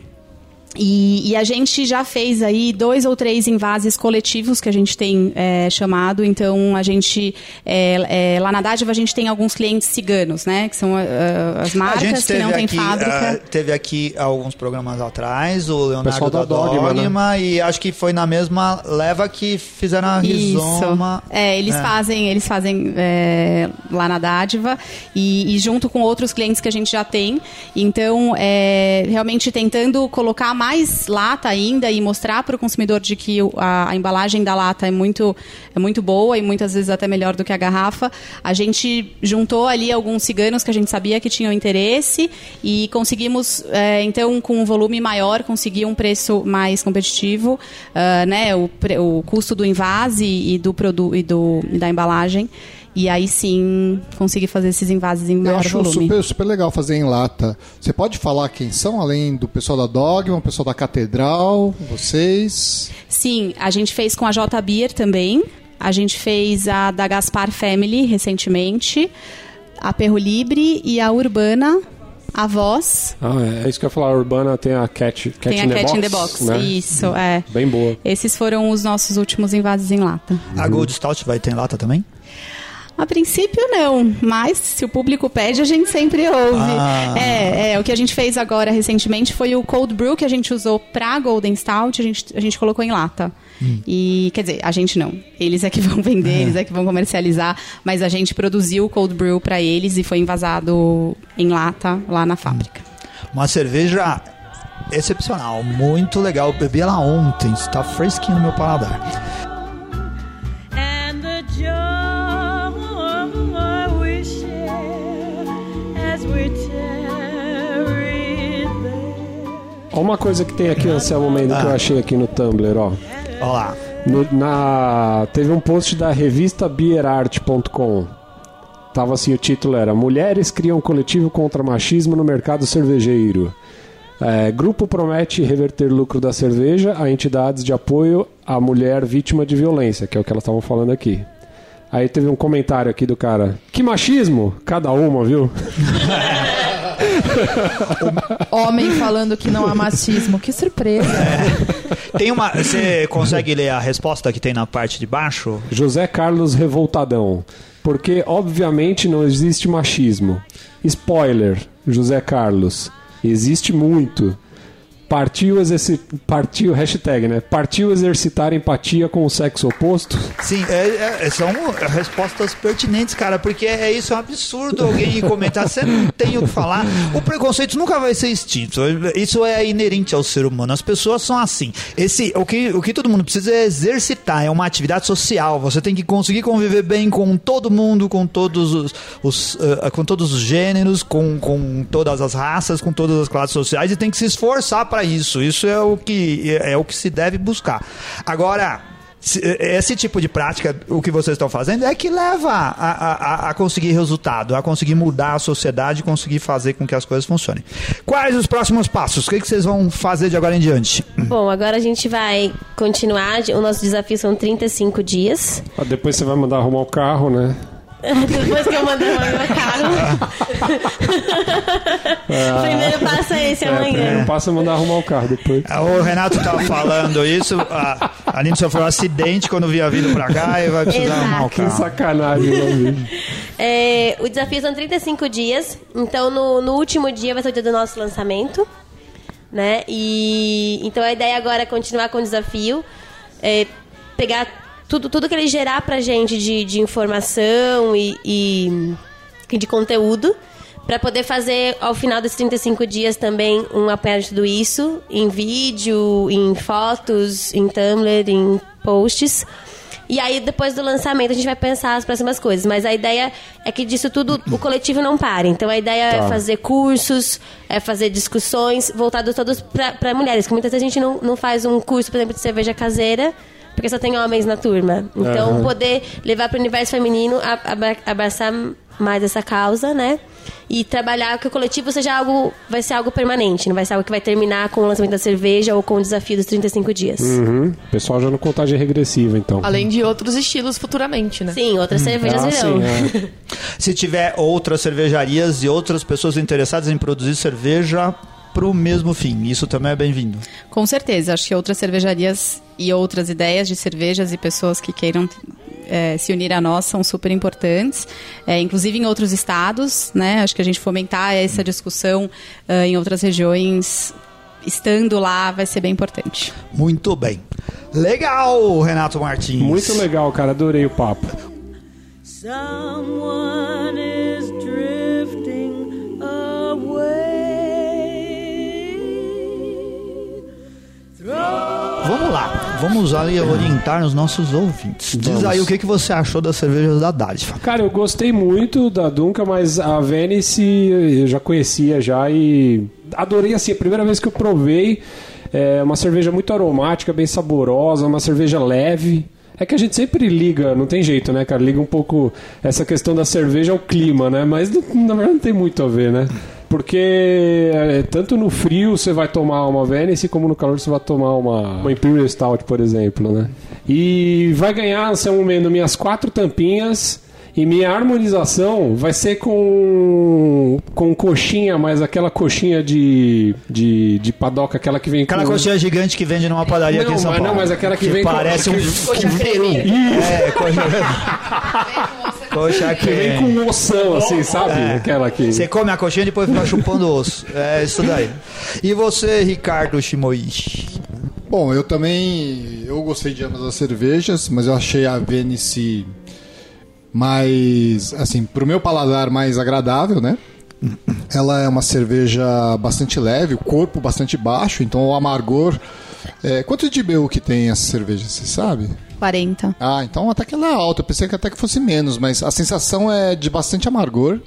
E, e a gente já fez aí dois ou três invases coletivos que a gente tem é, chamado. Então, a gente, é, é, lá na Dádiva, a gente tem alguns clientes ciganos, né? Que são ah, as marcas que não têm fábrica. ah, teve aqui alguns programas atrás, o Leonardo Pessoal da da Dogma, Dogma, e acho que foi na mesma leva que fizeram a Rizoma. Isso. É, eles É. fazem, eles fazem é, lá na Dádiva e, e junto com outros clientes que a gente já tem. Então, é, realmente tentando colocar mais lata ainda e mostrar para o consumidor de que a, a embalagem da lata é muito, é muito boa e muitas vezes até melhor do que a garrafa. A gente juntou ali alguns ciganos que a gente sabia que tinham interesse e conseguimos, é, então, com um volume maior, conseguir um preço mais competitivo, ah, né? O, o custo do invase e do produto e, do, e da embalagem. E aí sim conseguir fazer esses invases em Eu maior acho volume. super, super legal fazer em lata. Você pode falar quem são, além do pessoal da Dogma, o pessoal da Catedral, vocês? Sim, a gente fez com a J Beer também. A gente fez a da Gaspar Family recentemente, a Perro Libre e a Urbana, a Voz. Ah, é, é isso que eu ia falar. A Urbana tem a Cat, cat, tem in, a the Cat box, in the Box. né? Isso, é. Bem boa. Esses foram os nossos últimos invases em lata. A Gold Stout vai ter em lata também? A princípio não, mas se o público pede, a gente sempre ouve. Ah. É, é, o que a gente fez agora recentemente foi o cold brew que a gente usou pra Golden Stout, a gente, a gente colocou em lata. E, quer dizer, a gente não. Eles é que vão vender, eles é que vão comercializar, mas a gente produziu o cold brew pra eles e foi envasado em lata lá na fábrica. Uma cerveja excepcional, muito legal. Eu bebi ela ontem, está fresquinho no meu paladar. Ó uma coisa que tem aqui, Anselmo Mendes, que eu achei aqui no Tumblr, ó. Olha lá. No- na, teve um post da revista beerart.com. Tava assim, o título era Mulheres criam coletivo contra machismo no mercado cervejeiro. É, grupo promete reverter lucro da cerveja a entidades de apoio à mulher vítima de violência, que é o que elas estavam falando aqui. Aí teve um comentário aqui do cara. Que machismo? Cada uma, viu? Homem falando que não há machismo. Que surpresa. Tem uma. Você consegue ler a resposta que tem na parte de baixo? José Carlos Revoltadão. Porque, obviamente, não existe machismo. Spoiler, José Carlos. Existe muito. Partiu, exerci... Partiu, hashtag, né? Partiu exercitar empatia com o sexo oposto? Sim, é- é- são respostas pertinentes, cara, porque é isso, é um absurdo alguém comentar. Você não tem o que falar. O preconceito nunca vai ser extinto. Isso é inerente ao ser humano. As pessoas são assim. Esse, o, que, o que todo mundo precisa é exercitar, é uma atividade social. Você tem que conseguir conviver bem com todo mundo, com todos os, os, eh, com todos os gêneros, com, com todas as raças, com todas as classes sociais e tem que se esforçar para isso. Isso é o que é, é o que se deve buscar. Agora, se- esse tipo de prática, o que vocês estão fazendo, é que leva a, a- a- a conseguir resultado, a conseguir mudar a sociedade, conseguir fazer com que as coisas funcionem. Quais os próximos passos? O que, que vocês vão fazer de agora em diante? Bom, agora a gente vai continuar. O nosso desafio são 35 dias. Ah, depois você vai mandar arrumar o carro, né? Depois que eu mandei o meu carro. o primeiro passo é esse É, primeiro amanhã. passo é mandar arrumar o carro depois. Ah, O Renato estava falando isso, a Aline sofreu um acidente quando vinha vindo pra cá e vai precisar Exato. arrumar o Que carro. sacanagem, meu amigo. É, o desafio são 35 dias. Então, no, no último dia vai ser o dia do nosso lançamento. Né? E então a ideia agora é continuar com o desafio, é, pegar tudo, tudo que ele gerar pra gente de, de informação e, e, e de conteúdo, para poder fazer ao final desses 35 dias também um apanhado de tudo isso, em vídeo, em fotos, em Tumblr, em posts. E aí, depois do lançamento, a gente vai pensar as próximas coisas. Mas a ideia é que disso tudo o coletivo não pare. Então, a ideia Tá. é fazer cursos, é fazer discussões voltados todos para mulheres. Que muitas vezes a gente não, não faz um curso, por exemplo, de cerveja caseira, porque só tem homens na turma. Então, Aham. poder levar para o universo feminino, abraçar mais essa causa, né? E trabalhar que o coletivo seja algo, vai ser algo permanente, não vai ser algo que vai terminar com o lançamento da cerveja ou com o desafio dos 35 dias. Uhum. O pessoal já no contagem regressiva, então. Além de outros estilos futuramente, né? Sim, outras cervejas Ah, virão. sim, é. Se tiver outras cervejarias e outras pessoas interessadas em produzir cerveja pro mesmo fim, isso também é bem-vindo. Com certeza, acho que outras cervejarias e outras ideias de cervejas e pessoas que queiram eh, se unir a nós são super importantes, eh, inclusive em outros estados, né? Acho que a gente fomentar essa discussão eh, em outras regiões, estando lá, vai ser bem importante. Muito bem. Legal, Renato Martins. Muito legal, cara. Adorei o papo. Someone lá, vamos ali orientar os nossos ouvintes. Diz Vamos. aí o que, que você achou das cervejas da Dádiva. Cara, eu gostei muito da Dunca, mas a Venice eu já conhecia já e adorei assim, a primeira vez que eu provei, é uma cerveja muito aromática, bem saborosa, uma cerveja leve. É que a gente sempre liga, não tem jeito, né, cara? Liga um pouco essa questão da cerveja ao clima, né? Mas na verdade não tem muito a ver, né? Porque é, tanto no frio você vai tomar uma Venice, como no calor você vai tomar uma, uma Imperial Stout, por exemplo, né? E vai ganhar, Anselmo Mendo, minhas quatro tampinhas. E minha harmonização vai ser com com coxinha, mas aquela coxinha de, de, de padoca, aquela que vem Aquela com... coxinha gigante que vende numa padaria aqui Não, em São mas Paulo. não, mas aquela que vem com- parece um, que- um peru. É, coisa... Coxa Que vem com oção, assim, sabe? É. Aquela que. Você come a coxinha e depois fica chupando o osso. É isso daí. E você, Ricardo Shimoishi? Bom, eu também eu gostei de ambas as cervejas, mas eu achei a Venice mais, assim, pro meu paladar mais agradável, né? Ela é uma cerveja bastante leve, o corpo bastante baixo, então o amargor. É, quanto de BU que tem essa cerveja, você sabe? 40. Ah, então até que ela é alta. Eu pensei que até que fosse menos, mas a sensação é de bastante amargor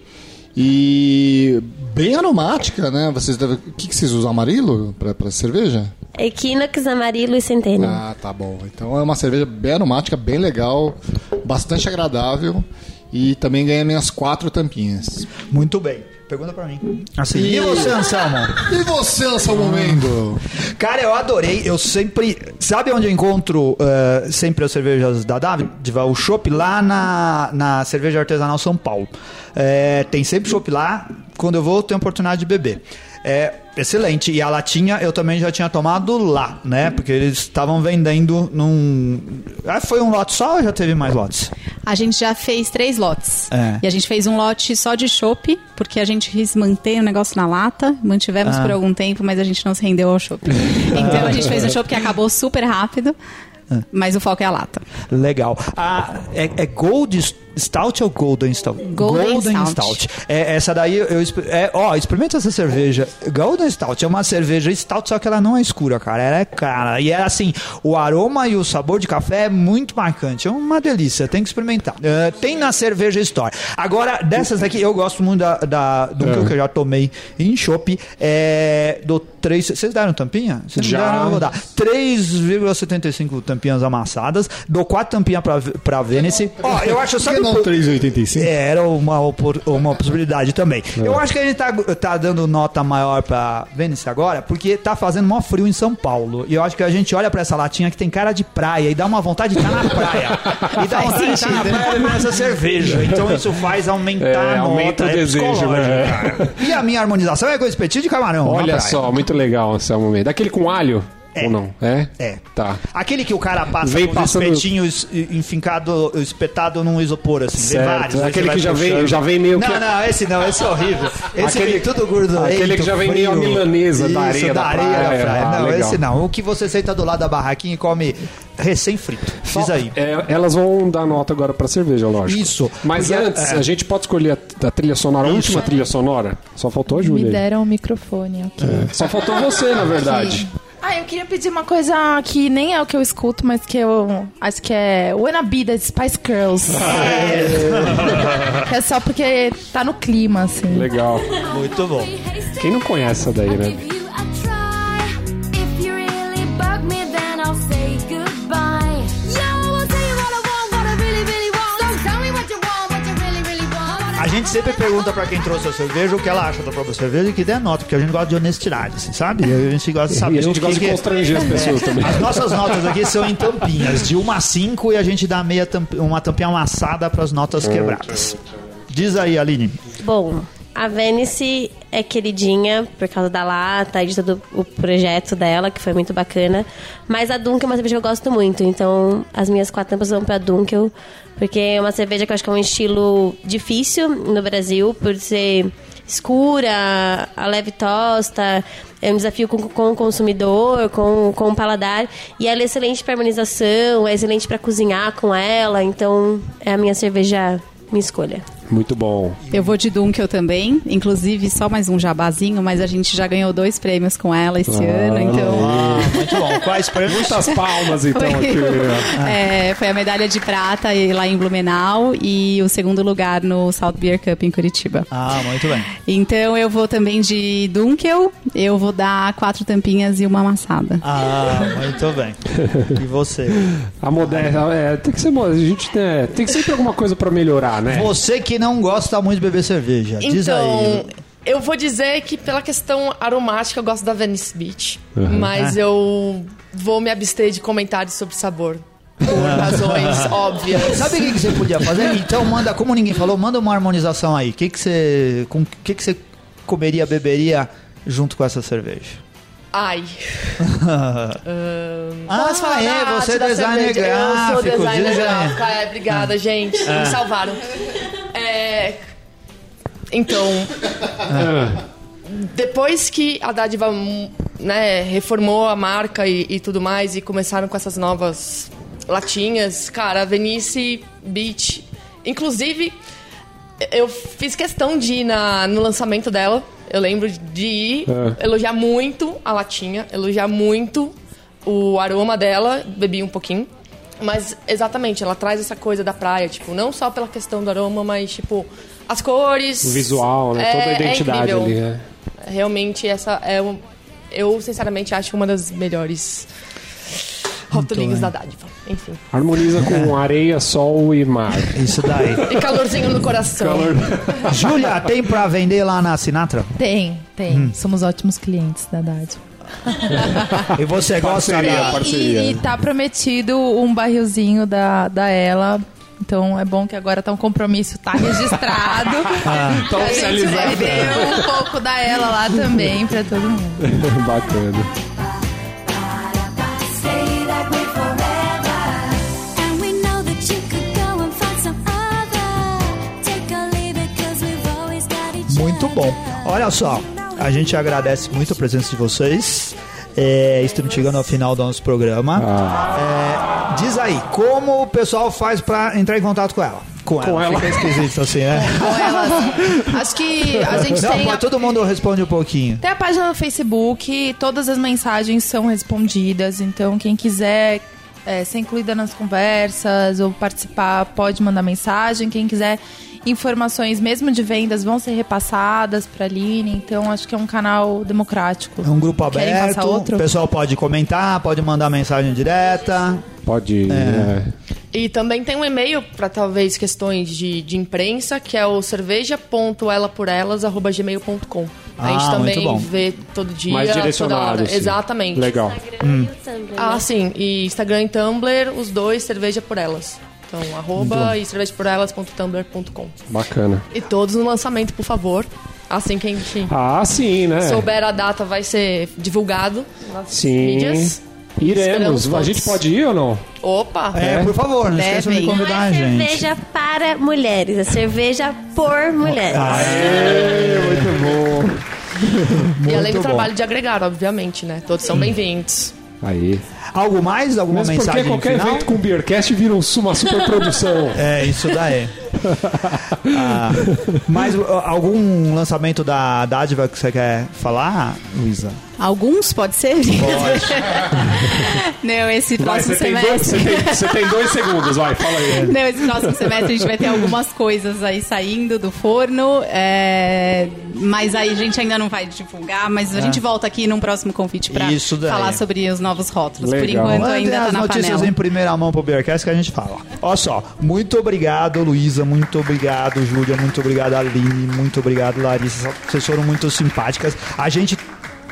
e bem aromática, né? Vocês devem... O que, que vocês usam? Amarilo para para cerveja? Equinox, Amarilo e Centênio. Ah, tá bom. Então é uma cerveja bem aromática, bem legal, bastante agradável e também ganha minhas quatro tampinhas. Muito bem. Pergunta pra mim. Assim, e você, Anselmo? E você, Anselmo Mendo? Cara, eu adorei. Eu sempre. Sabe onde eu encontro eh, sempre as cervejas da Daviva? O Chopp lá na, na Cerveja Artesanal São Paulo. Eh, tem sempre Chopp lá. Quando eu vou, tenho oportunidade de beber. É excelente. E a latinha eu também já tinha tomado lá, né? Porque eles estavam vendendo num. Ah, foi um lote só ou já teve mais lotes? A gente já fez três lotes. É. E a gente fez um lote só de chopp, porque a gente quis manter o negócio na lata. Mantivemos Ah. por algum tempo, mas a gente não se rendeu ao chopp. Então a gente fez um chopp que acabou super rápido, Ah. mas o foco é a lata. Legal. Ah, é, é Gold Stout ou Golden Stout? Golden Stout. É, essa daí eu. É, ó, experimenta essa cerveja. Golden Stout é uma cerveja Stout, só que ela não é escura, cara. Ela é cara. E é assim, o aroma e o sabor de café é muito marcante. É uma delícia, tem que experimentar. É, tem na cerveja Store. Agora, dessas aqui, eu gosto muito da, da, do É. que eu já tomei em chopp. É, do 3. Vocês deram tampinha? Vocês não Já. deram, eu vou dar. 3,75 tampinhas amassadas. Dou 4 tampinhas pra, pra Venice. Ó, eu acho, sabe que não por- 3,85? é, era uma, uma possibilidade também. Eu acho que a gente tá, tá dando nota maior pra Venice agora, porque tá fazendo mó frio em São Paulo. E eu acho que a gente olha pra essa latinha que tem cara de praia e dá uma vontade de estar na praia. E dá vontade de estar na praia bebendo essa cerveja. Então isso faz aumentar É, a nota. aumenta o é desejo, né? E a minha harmonização é com espetinho de camarão. Olha só, muito legal, Anselmo Mendes. Daquele com alho? É. Ou não? É? É. Tá. Aquele que o cara passa Vem com os passando- espetinhos enfincado, espetado num isopor, assim. Certo. vários. Aquele que já vem- já vem meio não, que- Não, esse não, esse é horrível. Esse Aquele- vem tudo gordurento, aquele que já vem meio frio. a milanesa da Isso, areia da areia da praia. praia. Ah, não, legal. esse não. O que você senta do lado da barraquinha e come recém-frito. Diz aí. É, elas vão dar nota agora pra cerveja, lógico. Isso. Mas Porque, antes, é. a gente pode escolher a, a trilha sonora, a Isso. última trilha sonora? Só faltou a Me Júlia. aí. deram o microfone aqui. Só faltou você, na verdade. Ah, eu queria pedir uma coisa que nem é o que eu escuto, mas que eu acho que é Wanna Be da Spice Girls. que é só porque tá no clima, assim. Legal. Muito bom. Quem não conhece essa daí, né? Gente sempre pergunta pra quem trouxe a cerveja o que ela acha da própria cerveja e que dê a nota, porque a gente gosta de honestidade, assim, sabe? A gente gosta de saber E a gente o que gosta de que- constranger as pessoas também. As nossas notas aqui são em tampinhas, de 1 a 5 e a gente dá meia tamp- uma tampinha amassada pras notas quebradas. Diz aí, Aline. Bom, a Venice é queridinha por causa da lata e de todo o projeto dela, que foi muito bacana. Mas a Dunkel é uma cerveja que eu gosto muito. Então, as minhas quatro tampas vão pra Dunkel. Porque é uma cerveja que eu acho que é um estilo difícil no Brasil, por ser escura, a leve tosta, é um desafio com, com o consumidor, com, com o paladar. E ela é excelente para harmonização, é excelente para cozinhar com ela. Então, é a minha cerveja, minha escolha. Muito bom. Eu vou de Dunkel também, inclusive só mais um jabazinho, mas a gente já ganhou dois prêmios com ela esse ano, então Ah, muito bom. Quais prêmios? Muitas palmas, então, Foi, aqui. é, foi a medalha de prata lá em Blumenau e o segundo lugar no South Beer Cup em Curitiba. Ah, muito bem. Então eu vou também de Dunkel, eu vou dar quatro tampinhas e uma amassada. Ah, muito bem. E você? A moderna, é, tem que ser a gente né, tem que sempre alguma coisa pra melhorar, né? Você que não gosta muito de beber cerveja, diz Então, aí. eu vou dizer que pela questão aromática eu gosto da Venice Beach. Uhum. Mas eu vou me abster de comentários sobre sabor. Por razões óbvias. Sabe o que, que você podia fazer? Então manda, como ninguém falou, manda uma harmonização aí. O que, que você. Com o que, que você comeria, beberia junto com essa cerveja? Ai. Ah, falar é, você é designer cerveja? Eu sou gráfico, designer diz gráfico. É, obrigada, gente. Me salvaram. É, Então, depois que a Dádiva né, reformou a marca e, e tudo mais, e começaram com essas novas latinhas, cara, a Venice Beach. Inclusive, eu fiz questão de ir na, no lançamento dela. Eu lembro de ir, É. elogiar muito a latinha, elogiar muito o aroma dela, bebi um pouquinho. Mas, exatamente, ela traz essa coisa da praia, tipo, não só pela questão do aroma, mas, tipo, as cores. O visual, né? É- Toda a é identidade incrível. ali, né? Realmente, essa é um, Eu, sinceramente, acho uma das melhores rotulinhos da dádiva. Enfim. Harmoniza com areia, sol e mar. Isso daí. E calorzinho no coração. Júlia, tem pra vender lá na Sinatra? Tem, tem. Hum. Somos ótimos clientes da Dádiva. E você gosta Parceria, da... parceria. E, e tá prometido um barrilzinho da, da Ela. Então é bom que agora tá um compromisso, tá registrado. Ah. Tá a gente oficializado. deu um pouco da Ela lá também pra todo mundo. Bacana. Muito bom. Olha só, a gente agradece muito a presença de vocês. É, estamos chegando ao final do nosso programa. É, diz aí, como o pessoal faz pra entrar em contato com ela? Com ela. Com ela. Fica esquisito assim, né? Com elas. Acho que a gente Não, tem. mas A, todo mundo responde um pouquinho. tem a página no Facebook, todas as mensagens são respondidas. Então, quem quiser é, ser incluída nas conversas ou participar, pode mandar mensagem. Quem quiser informações mesmo de vendas vão ser repassadas para a Aline. Então, acho que é um canal democrático. É um grupo aberto, o pessoal pode comentar, pode mandar mensagem direta. Pode. é. E também tem um e-mail para talvez questões de, de imprensa, que é o cerveja.elaporelas.gmail.com. a gente Ah, também muito bom. vê todo dia. Mais direcionado. assim. Exatamente. Legal. Ah, sim. E Instagram e Tumblr, os dois, Cerveja por Elas. Então, arroba e cervejaporelas.tumblr.com. Bacana. E todos no lançamento, por favor. Assim que a gente Ah, sim, né? souber a data, vai ser divulgado nas Sim. mídias. Iremos. A gente pode ir ou não? Opa! É, por favor, não esqueçam de convidar a Não é gente. cerveja para mulheres, é cerveja por mulheres. É, muito bom. e além do bom. trabalho de agregar, obviamente, né? Todos são bem-vindos. Aí. Algo mais? Alguma Mas porque mensagem qualquer final? evento com Beercast vira um- uma super produção. É, isso daí. Ah, mas uh, algum lançamento da Dádiva que você quer falar, Luísa? Alguns, pode ser? Não, esse Vai, próximo você tem, dois, semestre. você, tem, você tem dois segundos, vai, fala aí. Não, esse próximo semestre a gente vai ter algumas coisas aí saindo do forno, é, mas aí a gente ainda não vai divulgar, mas a gente volta aqui num próximo convite pra falar sobre os novos rótulos. Por Legal. enquanto Mandem ainda tá as na notícias panela. em primeira mão pro Beercast que a gente fala. Olha só, muito obrigado, Luísa, muito obrigado, Júlia, muito obrigado, Aline, muito obrigado, Larissa. Vocês foram muito simpáticas. A gente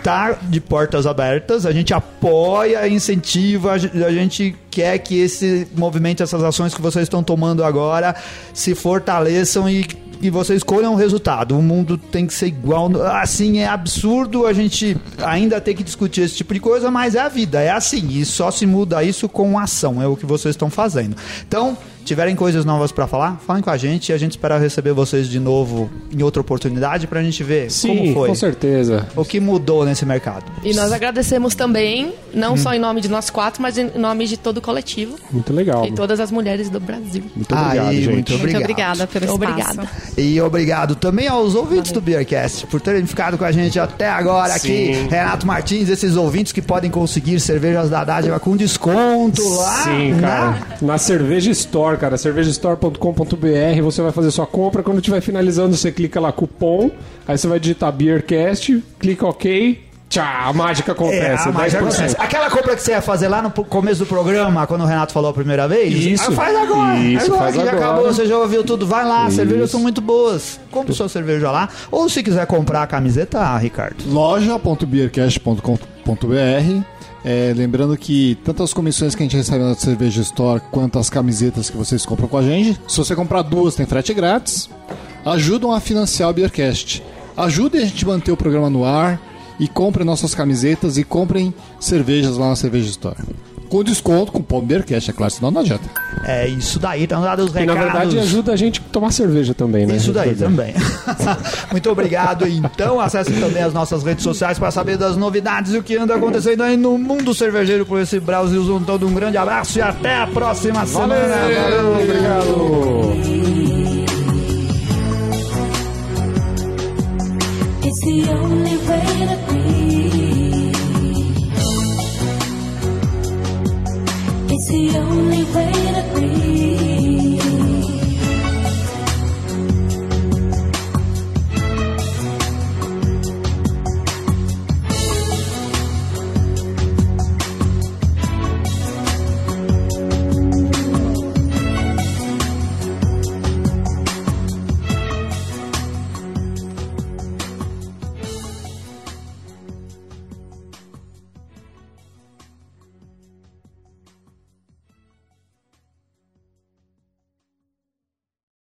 tá de portas abertas, a gente apoia, incentiva, a gen- a gente quer que esse movimento, essas ações que vocês estão tomando agora se fortaleçam e e vocês colham o resultado. O mundo tem que ser igual. Assim, é absurdo a gente ainda ter que discutir esse tipo de coisa, mas é a vida, é assim. E só se muda isso com ação, é o que vocês estão fazendo. Então, tiverem coisas novas pra falar, falem com a gente e a gente espera receber vocês de novo em outra oportunidade pra gente ver Sim, como foi. com certeza. O que mudou nesse mercado. E nós agradecemos também, não só em nome de nós quatro, mas em nome de todo o coletivo Muito legal. e todas as mulheres do Brasil. Muito obrigado, Aí, gente. muito Muito obrigado. obrigada pelo espaço. Obrigada. E obrigado também aos ouvintes do Beercast por terem ficado com a gente até agora aqui. Sim. Renato Martins, esses ouvintes que podem conseguir cervejas da Dádiva com desconto lá. Sim, na- cara. Na Cerveja Store, cara. cervejastore.com.br. Você vai fazer sua compra. Quando estiver finalizando, você clica lá cupom. Aí você vai digitar Beercast, clica OK. Tchau, a mágica É, acontece. a mágica 10%. acontece. Aquela compra que você ia fazer lá no começo do programa, quando o Renato falou a primeira vez, Isso. ah, faz agora. Isso, agora faz que já agora. acabou, você já ouviu tudo. Vai lá, Isso. cervejas são muito boas. Compre sua cerveja lá. Ou se quiser comprar a camiseta, Ricardo. loja.beercast.com.br É, lembrando que tanto as comissões que a gente recebe na Cerveja Store quanto as camisetas que vocês compram com a gente, se você comprar duas, tem frete grátis, ajudam a financiar o Beercast. Ajudem a gente manter o programa no ar e comprem nossas camisetas e comprem cervejas lá na Cerveja Store com desconto, com Pão que é claro, senão não adianta. É isso daí, então dando os recados. E, na verdade ajuda a gente a tomar cerveja também, né? Isso daí também. Muito obrigado, então acesse também as nossas redes sociais para saber das novidades e o que anda acontecendo aí no mundo cervejeiro com esse Brasilzão todo. Um grande abraço e até a próxima semana. Valeu, obrigado. 有你回